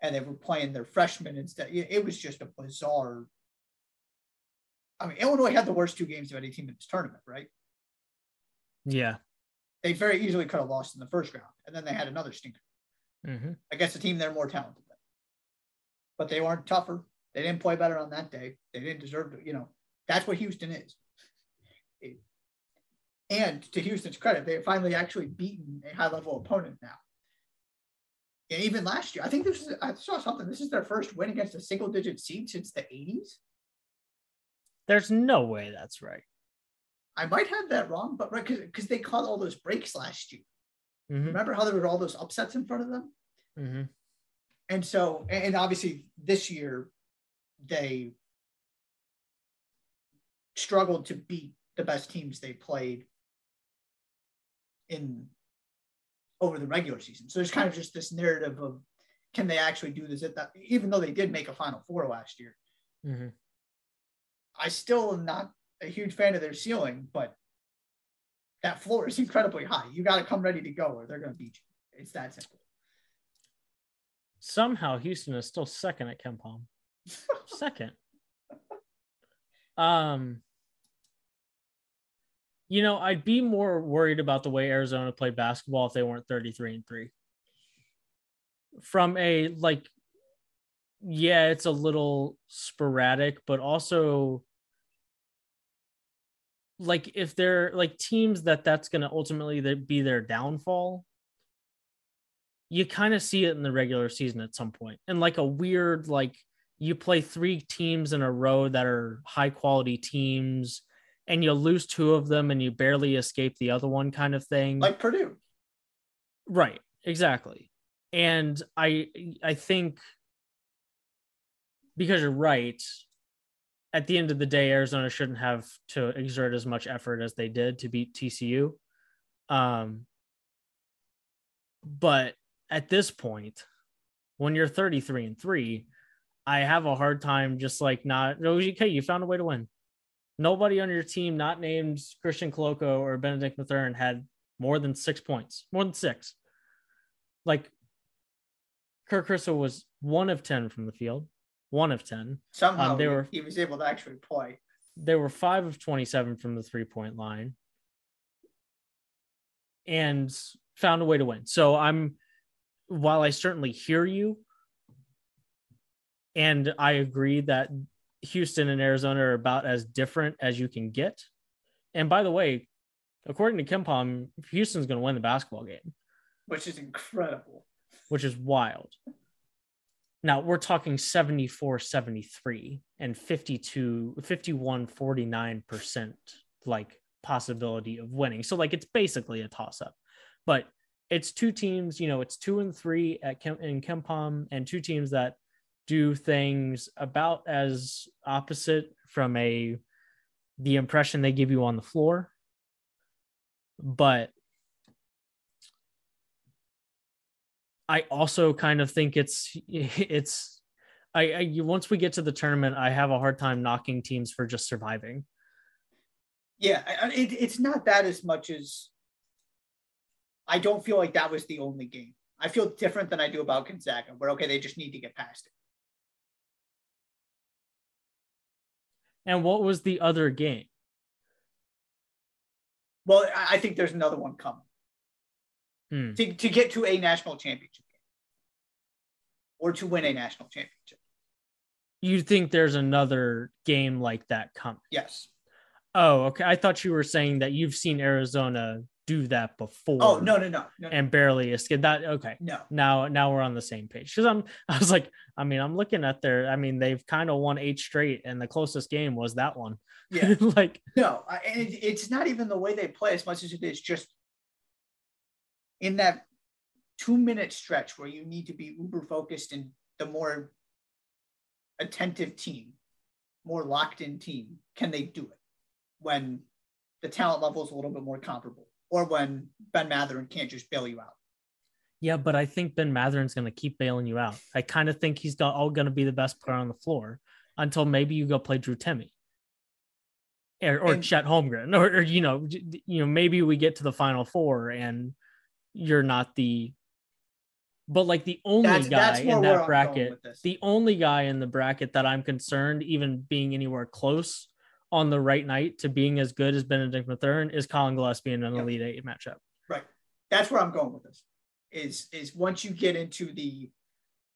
And they were playing their freshmen instead. It it was just a bizarre. I mean, Illinois had the worst two games of any team in this tournament, right? Yeah. They very easily could have lost in the first round. And then they had another stinker Mhm. against a team they're more talented than. But they weren't tougher. They didn't play better on that day. They didn't deserve to, you know, that's what Houston is. It- and to Houston's credit, they finally actually beaten a high level opponent now. And even last year, I think this is, I saw something. This is their first win against a single digit seed since the 80s. There's no way that's right. I might have that wrong, but right, because they caught all those breaks last year. Mhm. Remember how there were all those upsets in front of them? Mhm. and so and obviously this year they struggled to beat the best teams they played in over the regular season so there's kind of just this narrative of can they actually do this at that even though they did make a final four last year Mhm. i still am not a huge fan of their ceiling but that floor is incredibly high you got to come ready to go or they're going to beat you it's that simple Somehow Houston is still second at KenPom. second. Um you know, I'd be more worried about the way Arizona played basketball if they weren't 33 and 3. From a like yeah, it's a little sporadic, but also like if they're like teams that that's going to ultimately be their downfall you kind of see it in the regular season at some point. And like a weird like you play three teams in a row that are high quality teams and you lose two of them and you barely escape the other one kind of thing. Like purdue. Right exactly. And i i think because you're right at the end of the day, Arizona shouldn't have to exert as much effort as they did to beat TCU. Um, but at this point, when you're 33 and three, I have a hard time just like not okay, you found a way to win. Nobody on your team, not named Christian Koloko or Benedict Mathurin, had more than six points, more than six. Like Kerr Kriisa was one of 10 from the field, one of 10. Somehow Um, they he, were- he was able to actually play. They were five of 27 from the three point line and found a way to win. So I'm, while I certainly hear you, and I agree that Houston and Arizona are about as different as you can get. And by the way, according to KenPom, Houston's going to win the basketball game. which is incredible. which is wild. Now we're talking 74 73 and 52 51 49% like possibility of winning. So like it's basically a toss up. But it's two teams, you know, it's 2 and 3 at Kem- in KenPom and two teams that do things about as opposite from a the impression they give you on the floor. But I also kind of think it's it's I, I you once we get to the tournament, I have a hard time knocking teams for just surviving. Yeah, it, it's not that as much as I don't feel like that was the only game. I feel different than I do about Gonzaga, where okay, they just need to get past it. And what was the other game? Well, I think there's another one coming Hmm. to, to get to a national championship game or to win a national championship. You think there's another game like that coming? Yes. Oh, okay. I thought you were saying that you've seen Arizona do that before. Oh no no no no and barely escape that. Okay. no. now now we're on the same page because i'm i was like i mean i'm looking at their i mean they've kind of won eight straight and the closest game was that one Yeah. like No, I- and it, it's not even the way they play as much as it is just in that two minute stretch where you need to be uber focused and the more attentive team, more locked in team, can they do it when the talent level is a little bit more comparable or when Ben Matherin can't just bail you out? yeah but i think ben Mathurin's going to keep bailing you out i kind of think he's all going to be the best player on the floor until maybe you go play drew Timme or, or And- chet holmgren or, or you know you know maybe we get to the final four and you're not the but like the only That's, guy that's in that bracket going with this. the only guy in the bracket that I'm concerned, even being anywhere close on the right night to being as good as Benedict Mathurin, is Collin Gillespie in an Yep. Elite Eight matchup. Right. That's where I'm going with this. Is is once you get into the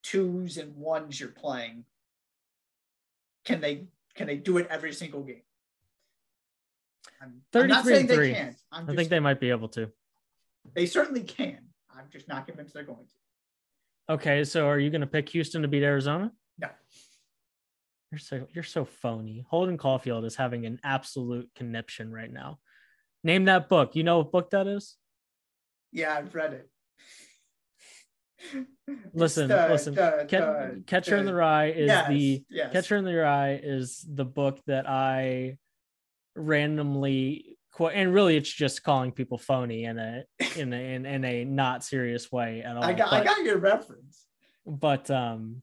twos and ones you're playing, can they can they do it every single game? I'm, I'm not 33 saying and they three. I'm I think they might be able to. They certainly can. I'm just not convinced they're going to. Okay, so are you going to pick Houston to beat Arizona? No. You're so you're so phony. Holden Caulfield is having an absolute conniption right now. Name that book. You know what book that is? Yeah, I've read it. Listen, the- listen. the- the- Catcher in the- Rye is yes, the yes. Catcher in the Rye is the book that I randomly and really it's just calling people phony in a in a in, in a not serious way at all. I got I got your reference. but um,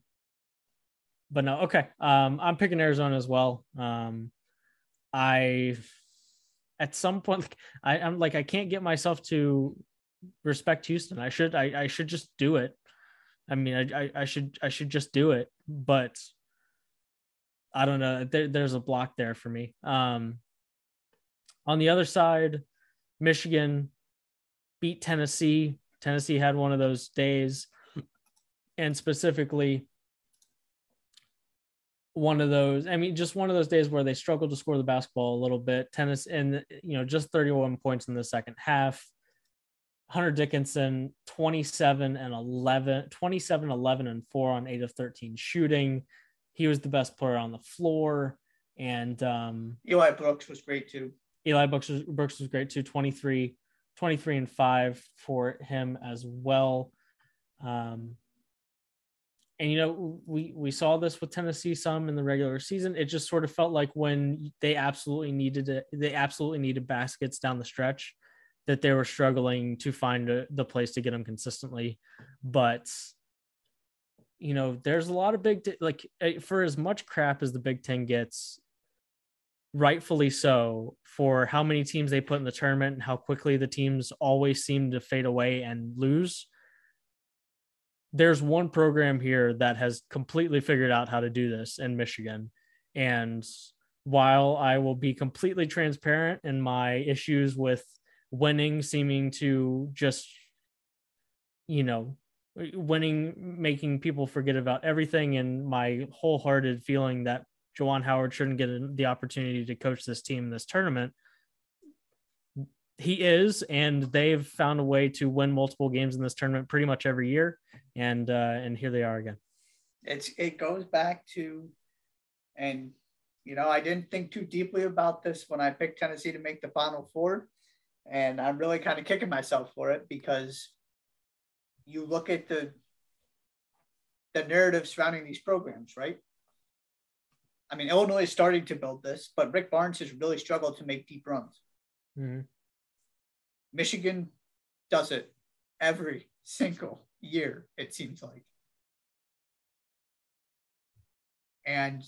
but no, okay. Um, I'm picking Arizona as well. Um, I at some point like, I, I'm like I can't get myself to respect Houston. I should I, I should just do it. I mean I, I I should I should just do it, but I don't know. There, there's a block there for me. Um, on the other side, Michigan beat Tennessee. Tennessee had one of those days, and specifically one of those. I mean, just one of those days where they struggled to score the basketball a little bit. Tennis and you know just 31 points in the second half. Hunter Dickinson 27 and 11 27 11 and 4 on 8 of 13 shooting. He was the best player on the floor and um Eli Brooks was great too. Eli Brooks was, Brooks was great too 23 23 and 5 for him as well. Um and you know we we saw this with Tennessee some in the regular season. It just sort of felt like when they absolutely needed it, they absolutely needed baskets down the stretch that they were struggling to find a, the place to get them consistently. But you know, there's a lot of big like eh, for as much crap as the Big Ten gets, rightfully so, for how many teams they put in the tournament and how quickly the teams always seem to fade away and lose. There's one program here that has completely figured out how to do this in Michigan. And while I will be completely transparent in my issues with winning seeming to just, you know, winning making people forget about everything and my wholehearted feeling that Juwan Howard shouldn't get the opportunity to coach this team in this tournament. He is, and they've found a way to win multiple games in this tournament pretty much every year, and uh, and here they are again. It's it goes back to, and you know I didn't think too deeply about this when I picked Tennessee to make the Final Four, and I'm really kind of kicking myself for it because you look at the the narrative surrounding these programs, right? I mean, Illinois is starting to build this, but Rick Barnes has really struggled to make deep runs. Mm-hmm. Michigan does it every single year, it seems like. And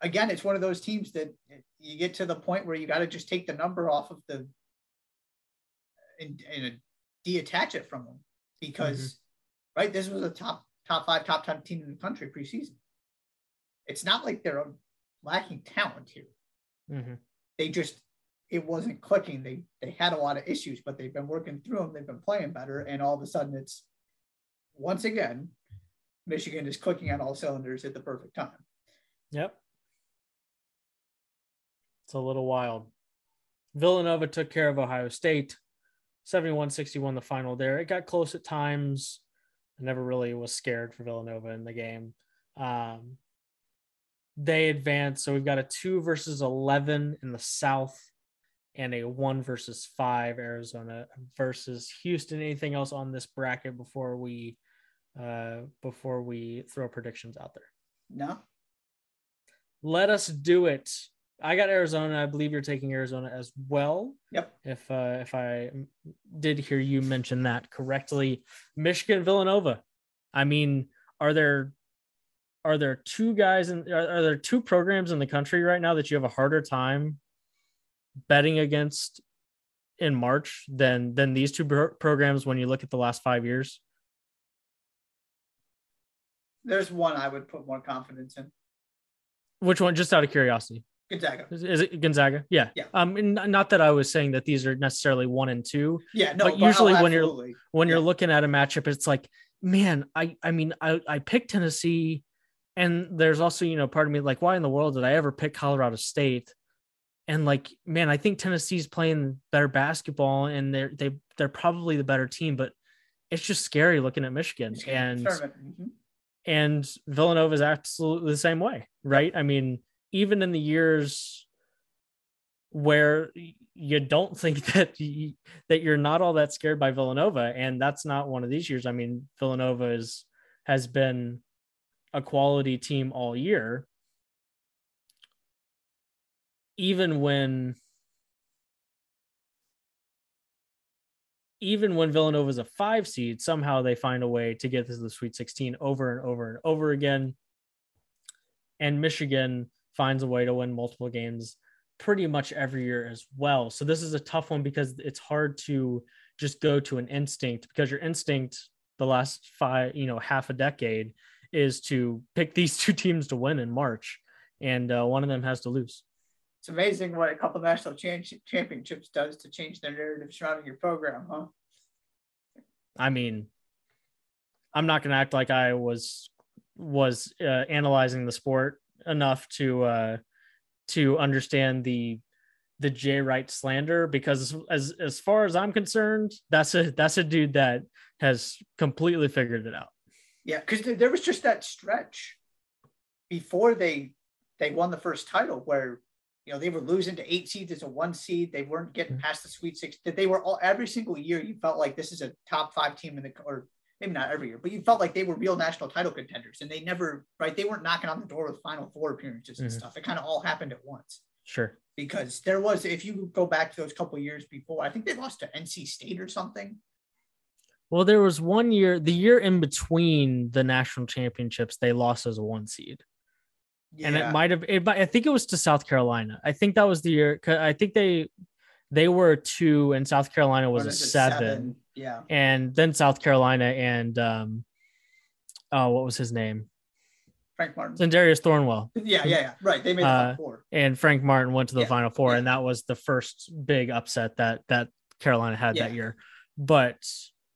again, it's one of those teams that you get to the point where you got to just take the number off of the and, and detach it from them because mm-hmm. right, this was a top top five, top ten team in the country preseason. It's not like they're lacking talent here. Mm-hmm. They just it wasn't clicking. They they had a lot of issues, but they've been working through them. They've been playing better, and all of a sudden, it's once again, Michigan is clicking on all cylinders at the perfect time. Yep. It's a little wild. Villanova took care of Ohio State, 71 61 the final there. It got close at times. I never really was scared for Villanova in the game. Um, they advance. So we've got a two versus 11 in the South and a one versus five Arizona versus Houston. Anything else on this bracket before we uh, before we throw predictions out there? No. Let us do it. I got Arizona. I believe you're taking Arizona as well. Yep. If uh, if I did hear you mention that correctly, Michigan Villanova. I mean, are there are there two guys and are, are there two programs in the country right now that you have a harder time betting against in March than than these two pro- programs when you look at the last five years? There's one I would put more confidence in. Which one? Just out of curiosity. Gonzaga. Is, is, it Gonzaga? Yeah. Yeah. Um, not that I was saying that these are necessarily one and two. Yeah. No. But, but usually when you're when you're looking at a matchup, it's like, man, I I mean, I I picked Tennessee, and there's also you know part of me like, why in the world did I ever pick Colorado State? And like, man, I think Tennessee's playing better basketball, and they're they they're probably the better team, but it's just scary looking at Michigan and. Mm-hmm. And Villanova is absolutely the same way, right? I mean, even in the years where you don't think that you, that you're not all that scared by Villanova, and that's not one of these years. I mean, Villanova is has been a quality team all year, even when even when Villanova is a five seed, somehow they find a way to get to the Sweet 16 over and over and over again. And Michigan finds a way to win multiple games pretty much every year as well. So this is a tough one because it's hard to just go to an instinct because your instinct the last five, you know, half a decade is to pick these two teams to win in March, and uh, one of them has to lose. It's amazing what a couple national championships does to change the narrative surrounding your program, huh? I mean, I'm not going to act like I was was uh, analyzing the sport enough to uh, to understand the the Jay Wright slander because as as far as I'm concerned, that's a that's a dude that has completely figured it out. Yeah, because there was just that stretch before they they won the first title where you know they were losing to eight seeds as a one seed. They weren't getting mm-hmm. past the Sweet Six. That they were all every single year. You felt like this is a top five team in the or maybe not every year, but you felt like they were real national title contenders, and they never right. They weren't knocking on the door with Final Four appearances and Mhm. stuff. It kind of all happened at once Sure. because there was, if you go back to those couple years before, I think they lost to NC State or something. Well, there was one year, the year in between the national championships, they lost as a one seed. and it might have it, i think it was to south carolina i think that was the year 'cause i think they they were two and south carolina was a it seven, Yeah. and then south carolina and um oh what was his name Frank Martin. Sindarius Thornwell Yeah, yeah, yeah. Right. They made the Uh, Final Four. and frank martin went to the Yeah, final four yeah. and that was the first big upset that that carolina had that year but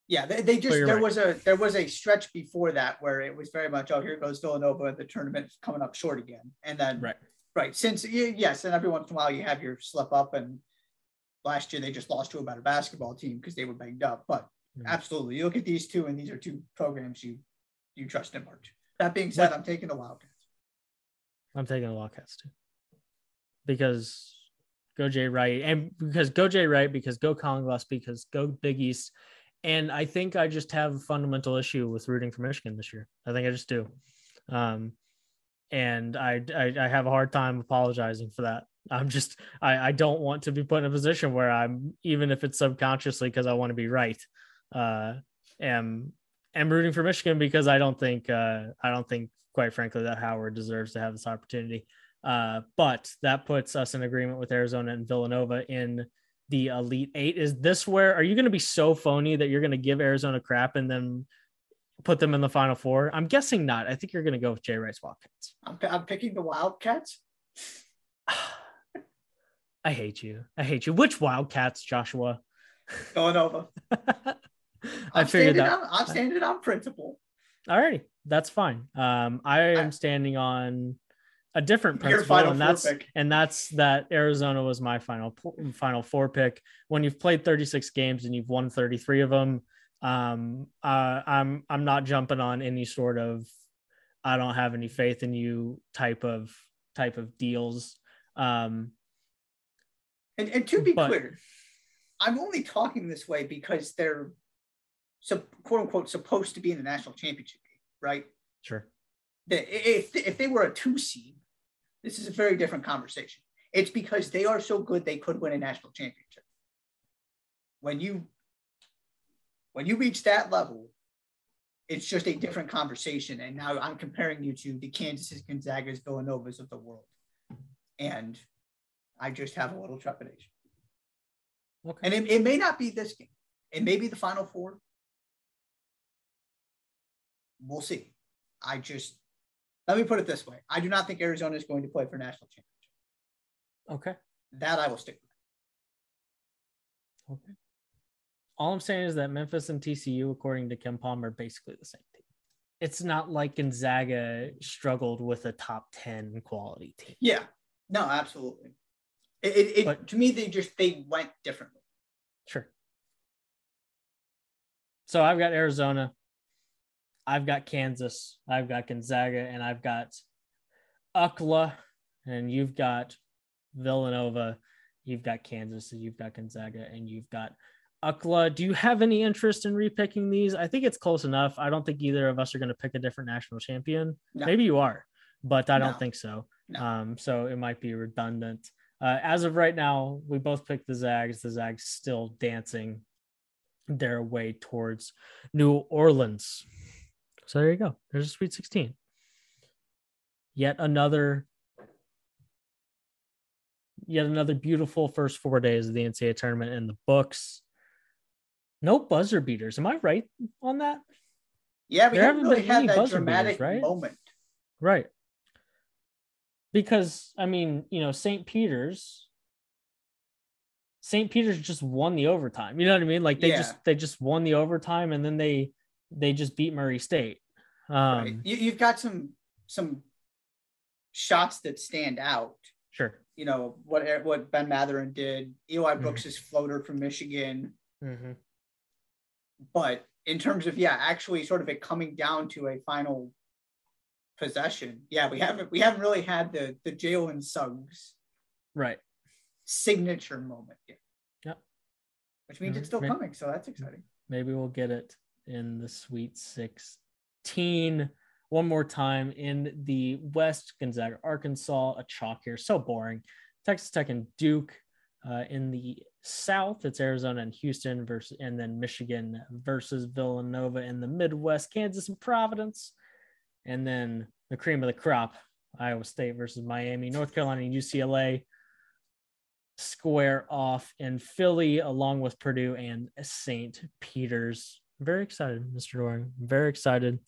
Yeah, they, they just there right. was a there was a stretch before that where it was very much oh here goes Villanova the tournament's coming up short again and then right right since yes and every once in a while you have your slip up and last year they just lost to a better basketball team because they were banged up but Mhm. absolutely you look at these two and these are two programs you you trust in March. That being said, What- I'm taking the Wildcats. I'm taking the Wildcats too. Because go Jay Wright and because go Jay Wright, because go Colin Glass, because go Big East. And I think I just have a fundamental issue with rooting for Michigan this year. I think I just do. Um, and I, I I have a hard time apologizing for that. I'm just I, I don't want to be put in a position where I'm even if it's subconsciously because I want to be right. Uh am am rooting for Michigan because I don't think uh I don't think quite frankly that Howard deserves to have this opportunity. Uh, but that puts us in agreement with Arizona and Villanova in the Elite Eight. Is this where are you going to be so phony that you're going to give Arizona crap and then put them in the Final Four? I'm guessing not. I think you're going to go with Jay Wright's Wildcats. I'm, I'm picking the Wildcats. I hate you. I hate you. Which Wildcats, Joshua? Villanova. I I'm figured standing that. on, I'm standing on principle. Alrighty, that's fine. Um, I am standing on a different principle, Final and that's and that's that Arizona was my final final four pick. When you've played 36 games and you've won 33 of them, um, uh, I'm I'm not jumping on any sort of I don't have any faith in you type of type of deals. Um, And, and to be But- clear, I'm only talking this way because they're so quote unquote supposed to be in the national championship game, right? sure, if if they were a two seed, this is a very different conversation. It's because they are so good they could win a national championship. When you when you reach that level, it's just a different conversation. And now I'm comparing you to the Kansas Gonzagas, Villanovas of the world. And I just have a little trepidation. okay, And it, it may not be this game. It may be the final four. We'll see. I just let me put it this way. I do not think Arizona is going to play for national championship. okay. That I will stick with. Okay. All I'm saying is that Memphis and TCU, according to Ken Pomeroy, are basically the same team. It's not like Gonzaga struggled with a top 10 quality team. Yeah. No, absolutely. It, it, it But- to me they just they went differently. Sure. So I've got Arizona, I've got Kansas, I've got Gonzaga, and I've got UCLA, and you've got Villanova, you've got Kansas, and you've got Gonzaga, and you've got UCLA. Do you have any interest in repicking these? I think it's close enough. I don't think either of us are going to pick a different national champion. No. Maybe you are, but I don't No. think so. No. Um, so it might be redundant. Uh, as of right now, we both picked the Zags. The Zags still dancing their way towards New Orleans. So there you go. There's a Sweet 16. Yet another, yet another beautiful first four days of the NCAA tournament in the books. No buzzer beaters. Am I right on that? Yeah, we There haven't really been had any that buzzer dramatic beaters, right? moment. Right. Because I mean, you know, St. Peter's St. Peter's just won the overtime. You know what I mean? Like they Yeah. just they just won the overtime and then they they just beat Murray State. Um right. You, you've got some some shots that stand out. sure. You know what what Ben Mathurin did, Eli Mhm. Brooks's floater from Michigan, Mhm. but in terms of yeah, actually sort of it coming down to a final possession, yeah, we haven't we haven't really had the the Jalen Suggs Right. signature moment yet. Yep. Which means it's still May- coming, so that's exciting. Maybe we'll get it in the Sweet 16. One more time in the West, Gonzaga, Arkansas, a chalk here. So boring. Texas Tech and Duke. Uh, in the South, it's Arizona and Houston versus, and then Michigan versus Villanova in the Midwest, Kansas and Providence. And then the cream of the crop, Iowa State versus Miami, North Carolina and UCLA square off in Philly, along with Purdue and St. Peter's. Very excited, Mr. Doring. Very excited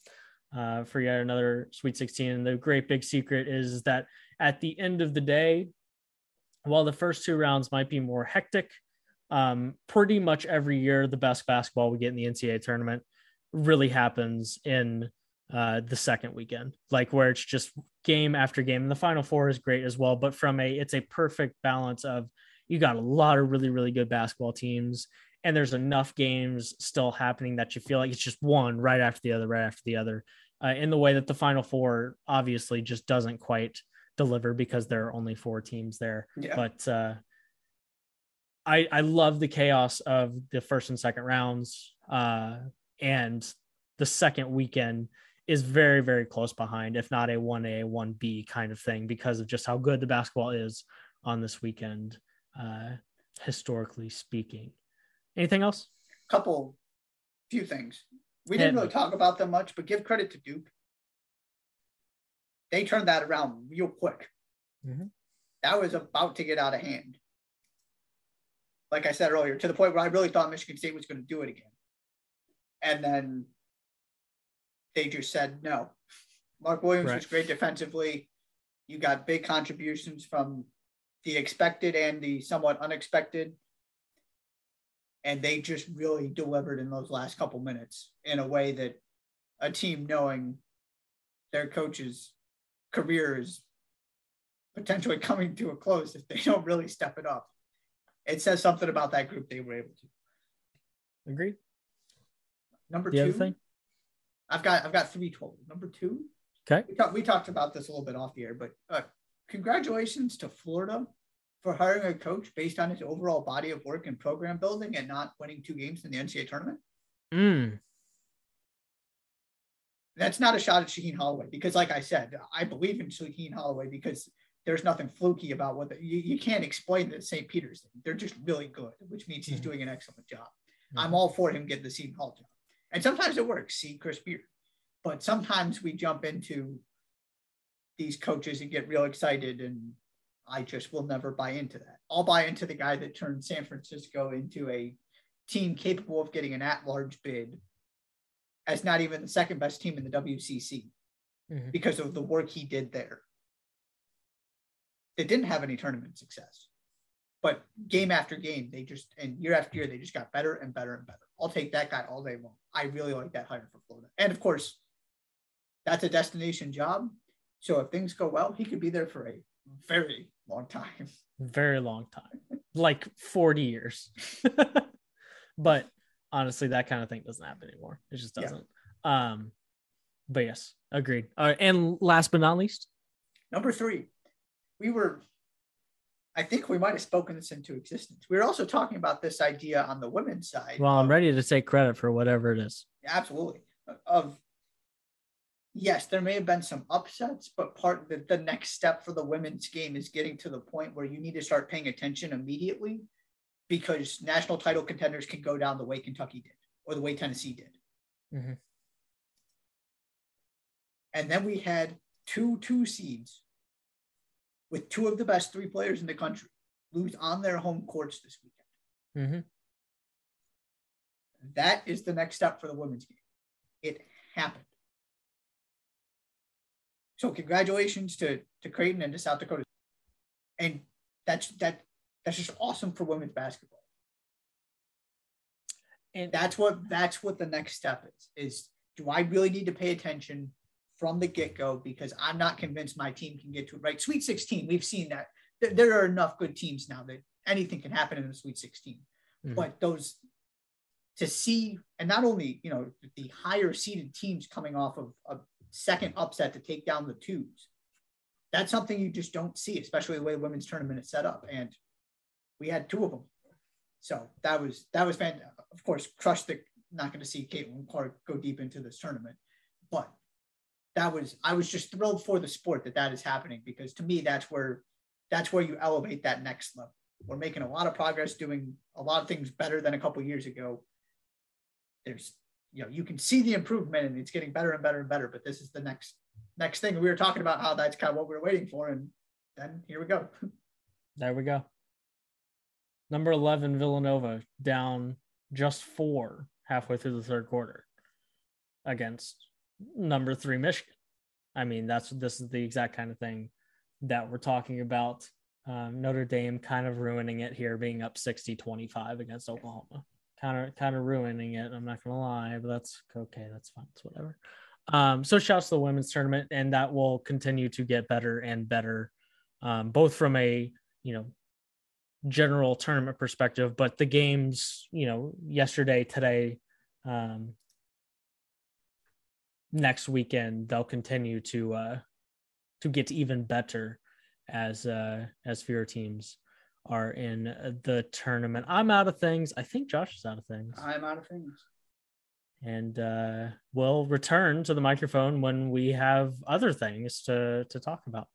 uh, for yet another Sweet 16. And the great big secret is that at the end of the day, while the first two rounds might be more hectic, um, pretty much every year the best basketball we get in the NCAA tournament really happens in uh, the second weekend, like where it's just game after game. And the final four is great as well, but from a it's a perfect balance of you got a lot of really really good basketball teams, and there's enough games still happening that you feel like it's just one right after the other, right after the other. Uh, in the way that the final four obviously just doesn't quite deliver because there are only four teams there. Yeah. But uh, I I love the chaos of the first and second rounds, uh, and the second weekend is very, very close behind, if not a 1A, 1B kind of thing, because of just how good the basketball is on this weekend, uh, historically speaking. Anything else? Couple, few things. We didn't really talk about them much, but give credit to Duke. They turned that around real quick. Mm-hmm. That was about to get out of hand. Like I said earlier, to the point where I really thought Michigan State was going to do it again. And then they just said no. Mark Williams right. was great defensively. You got big contributions from the expected and the somewhat unexpected. And they just really delivered in those last couple minutes in a way that a team knowing their coach's career is potentially coming to a close if they don't really step it up. It says something about that group they were able to. Agree. Number the two, I've got I've got three total. Number two. Okay. We, talk, we talked about this a little bit off the air, but uh, congratulations to Florida for hiring a coach based on his overall body of work and program building and not winning two games in the NCAA tournament. Mm. That's not a shot at Shaheen Holloway because, like I said, I believe in Shaheen Holloway because there's nothing fluky about what the, you, you can't explain the St. Peter's thing. They're just really good, which means he's mm-hmm. doing an excellent job. Mm-hmm. I'm all for him getting the Seton Hall job. And sometimes it works, see Chris Beard. But sometimes we jump into these coaches and get real excited and I just will never buy into that. I'll buy into the guy that turned San Francisco into a team capable of getting an at-large bid as not even the second best team in the WCC mm-hmm. because of the work he did there. They didn't have any tournament success, but game after game, they just and year after year, they just got better and better and better. I'll take that guy all day long. I really like that hire for Florida. And of course, that's a destination job. So if things go well, he could be there for a very long time. Very long time. like 40 years. but honestly, that kind of thing doesn't happen anymore. It just doesn't. Yeah. Um, but yes, agreed. Uh, and last but not least, number three, we were I think we might have spoken this into existence. We were also talking about this idea on the women's side. Well, I'm ready to take credit for whatever it is. Absolutely. Of yes, there may have been some upsets, but part the, the next step for the women's game is getting to the point where you need to start paying attention immediately because national title contenders can go down the way Kentucky did or the way Tennessee did. Mm-hmm. And then we had two two seeds with two of the best three players in the country lose on their home courts this weekend. Mm-hmm. That is the next step for the women's game. It happened. So congratulations to, to Creighton and to South Dakota. And that's that that's just awesome for women's basketball. And that's what that's what the next step is. Is do I really need to pay attention from the get go because I'm not convinced my team can get to it right. Sweet 16, we've seen that there, are enough good teams now that anything can happen in the Sweet 16. Mm-hmm. But those to see, and not only you know the higher seeded teams coming off of a second upset to take down the twos, that's something you just don't see, especially the way the women's tournament is set up. And we had two of them, so that was that was fantastic. Of course, crushed the not going to see Caitlin Clark go deep into this tournament. But that was I was just thrilled for the sport that that is happening because to me that's where that's where you elevate that next level. We're making a lot of progress, doing a lot of things better than a couple years ago. There's you know you can see the improvement and it's getting better and better and better. But this is the next next thing we were talking about how that's kind of what we we're waiting for, and then here we go. There we go. Number 11, Villanova down just four halfway through the third quarter against number three Michigan. I mean, that's this is the exact kind of thing that we're talking about. Um, Notre Dame kind of ruining it here, being up 60 25 against Oklahoma. Kind of, kind of ruining it. I'm not gonna lie, but that's okay. That's fine. It's whatever. Um, so shouts to the women's tournament, and that will continue to get better and better, um, both from a you know general tournament perspective, but the games, you know, yesterday, today, um, next weekend, they'll continue to uh, to get even better as uh, as fewer teams are in the tournament. I'm out of things. I think Josh is out of things. I'm out of things. And uh, we'll return to the microphone when we have other things to to talk about.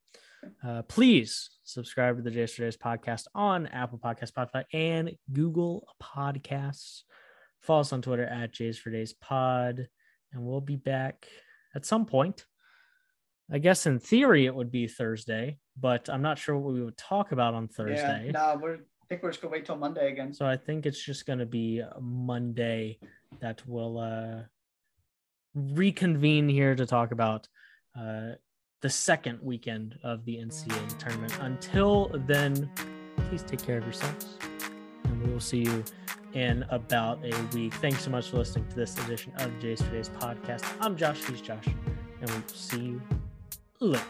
Uh, please subscribe to the Jays for Days podcast on Apple Podcast, Spotify, and Google Podcasts. Follow us on Twitter at Jays for Days Pod, and we'll be back at some point. I guess in theory it would be Thursday, but I'm not sure what we would talk about on Thursday. Yeah, no, we're I think we're just gonna wait till Monday again. So I think it's just gonna be Monday that we'll uh, reconvene here to talk about uh, the second weekend of the NCAA tournament. Until then, please take care of yourselves, and we will see you in about a week. Thanks so much for listening to this edition of Jays for Days podcast. I'm Josh. He's Josh, and we'll see you later.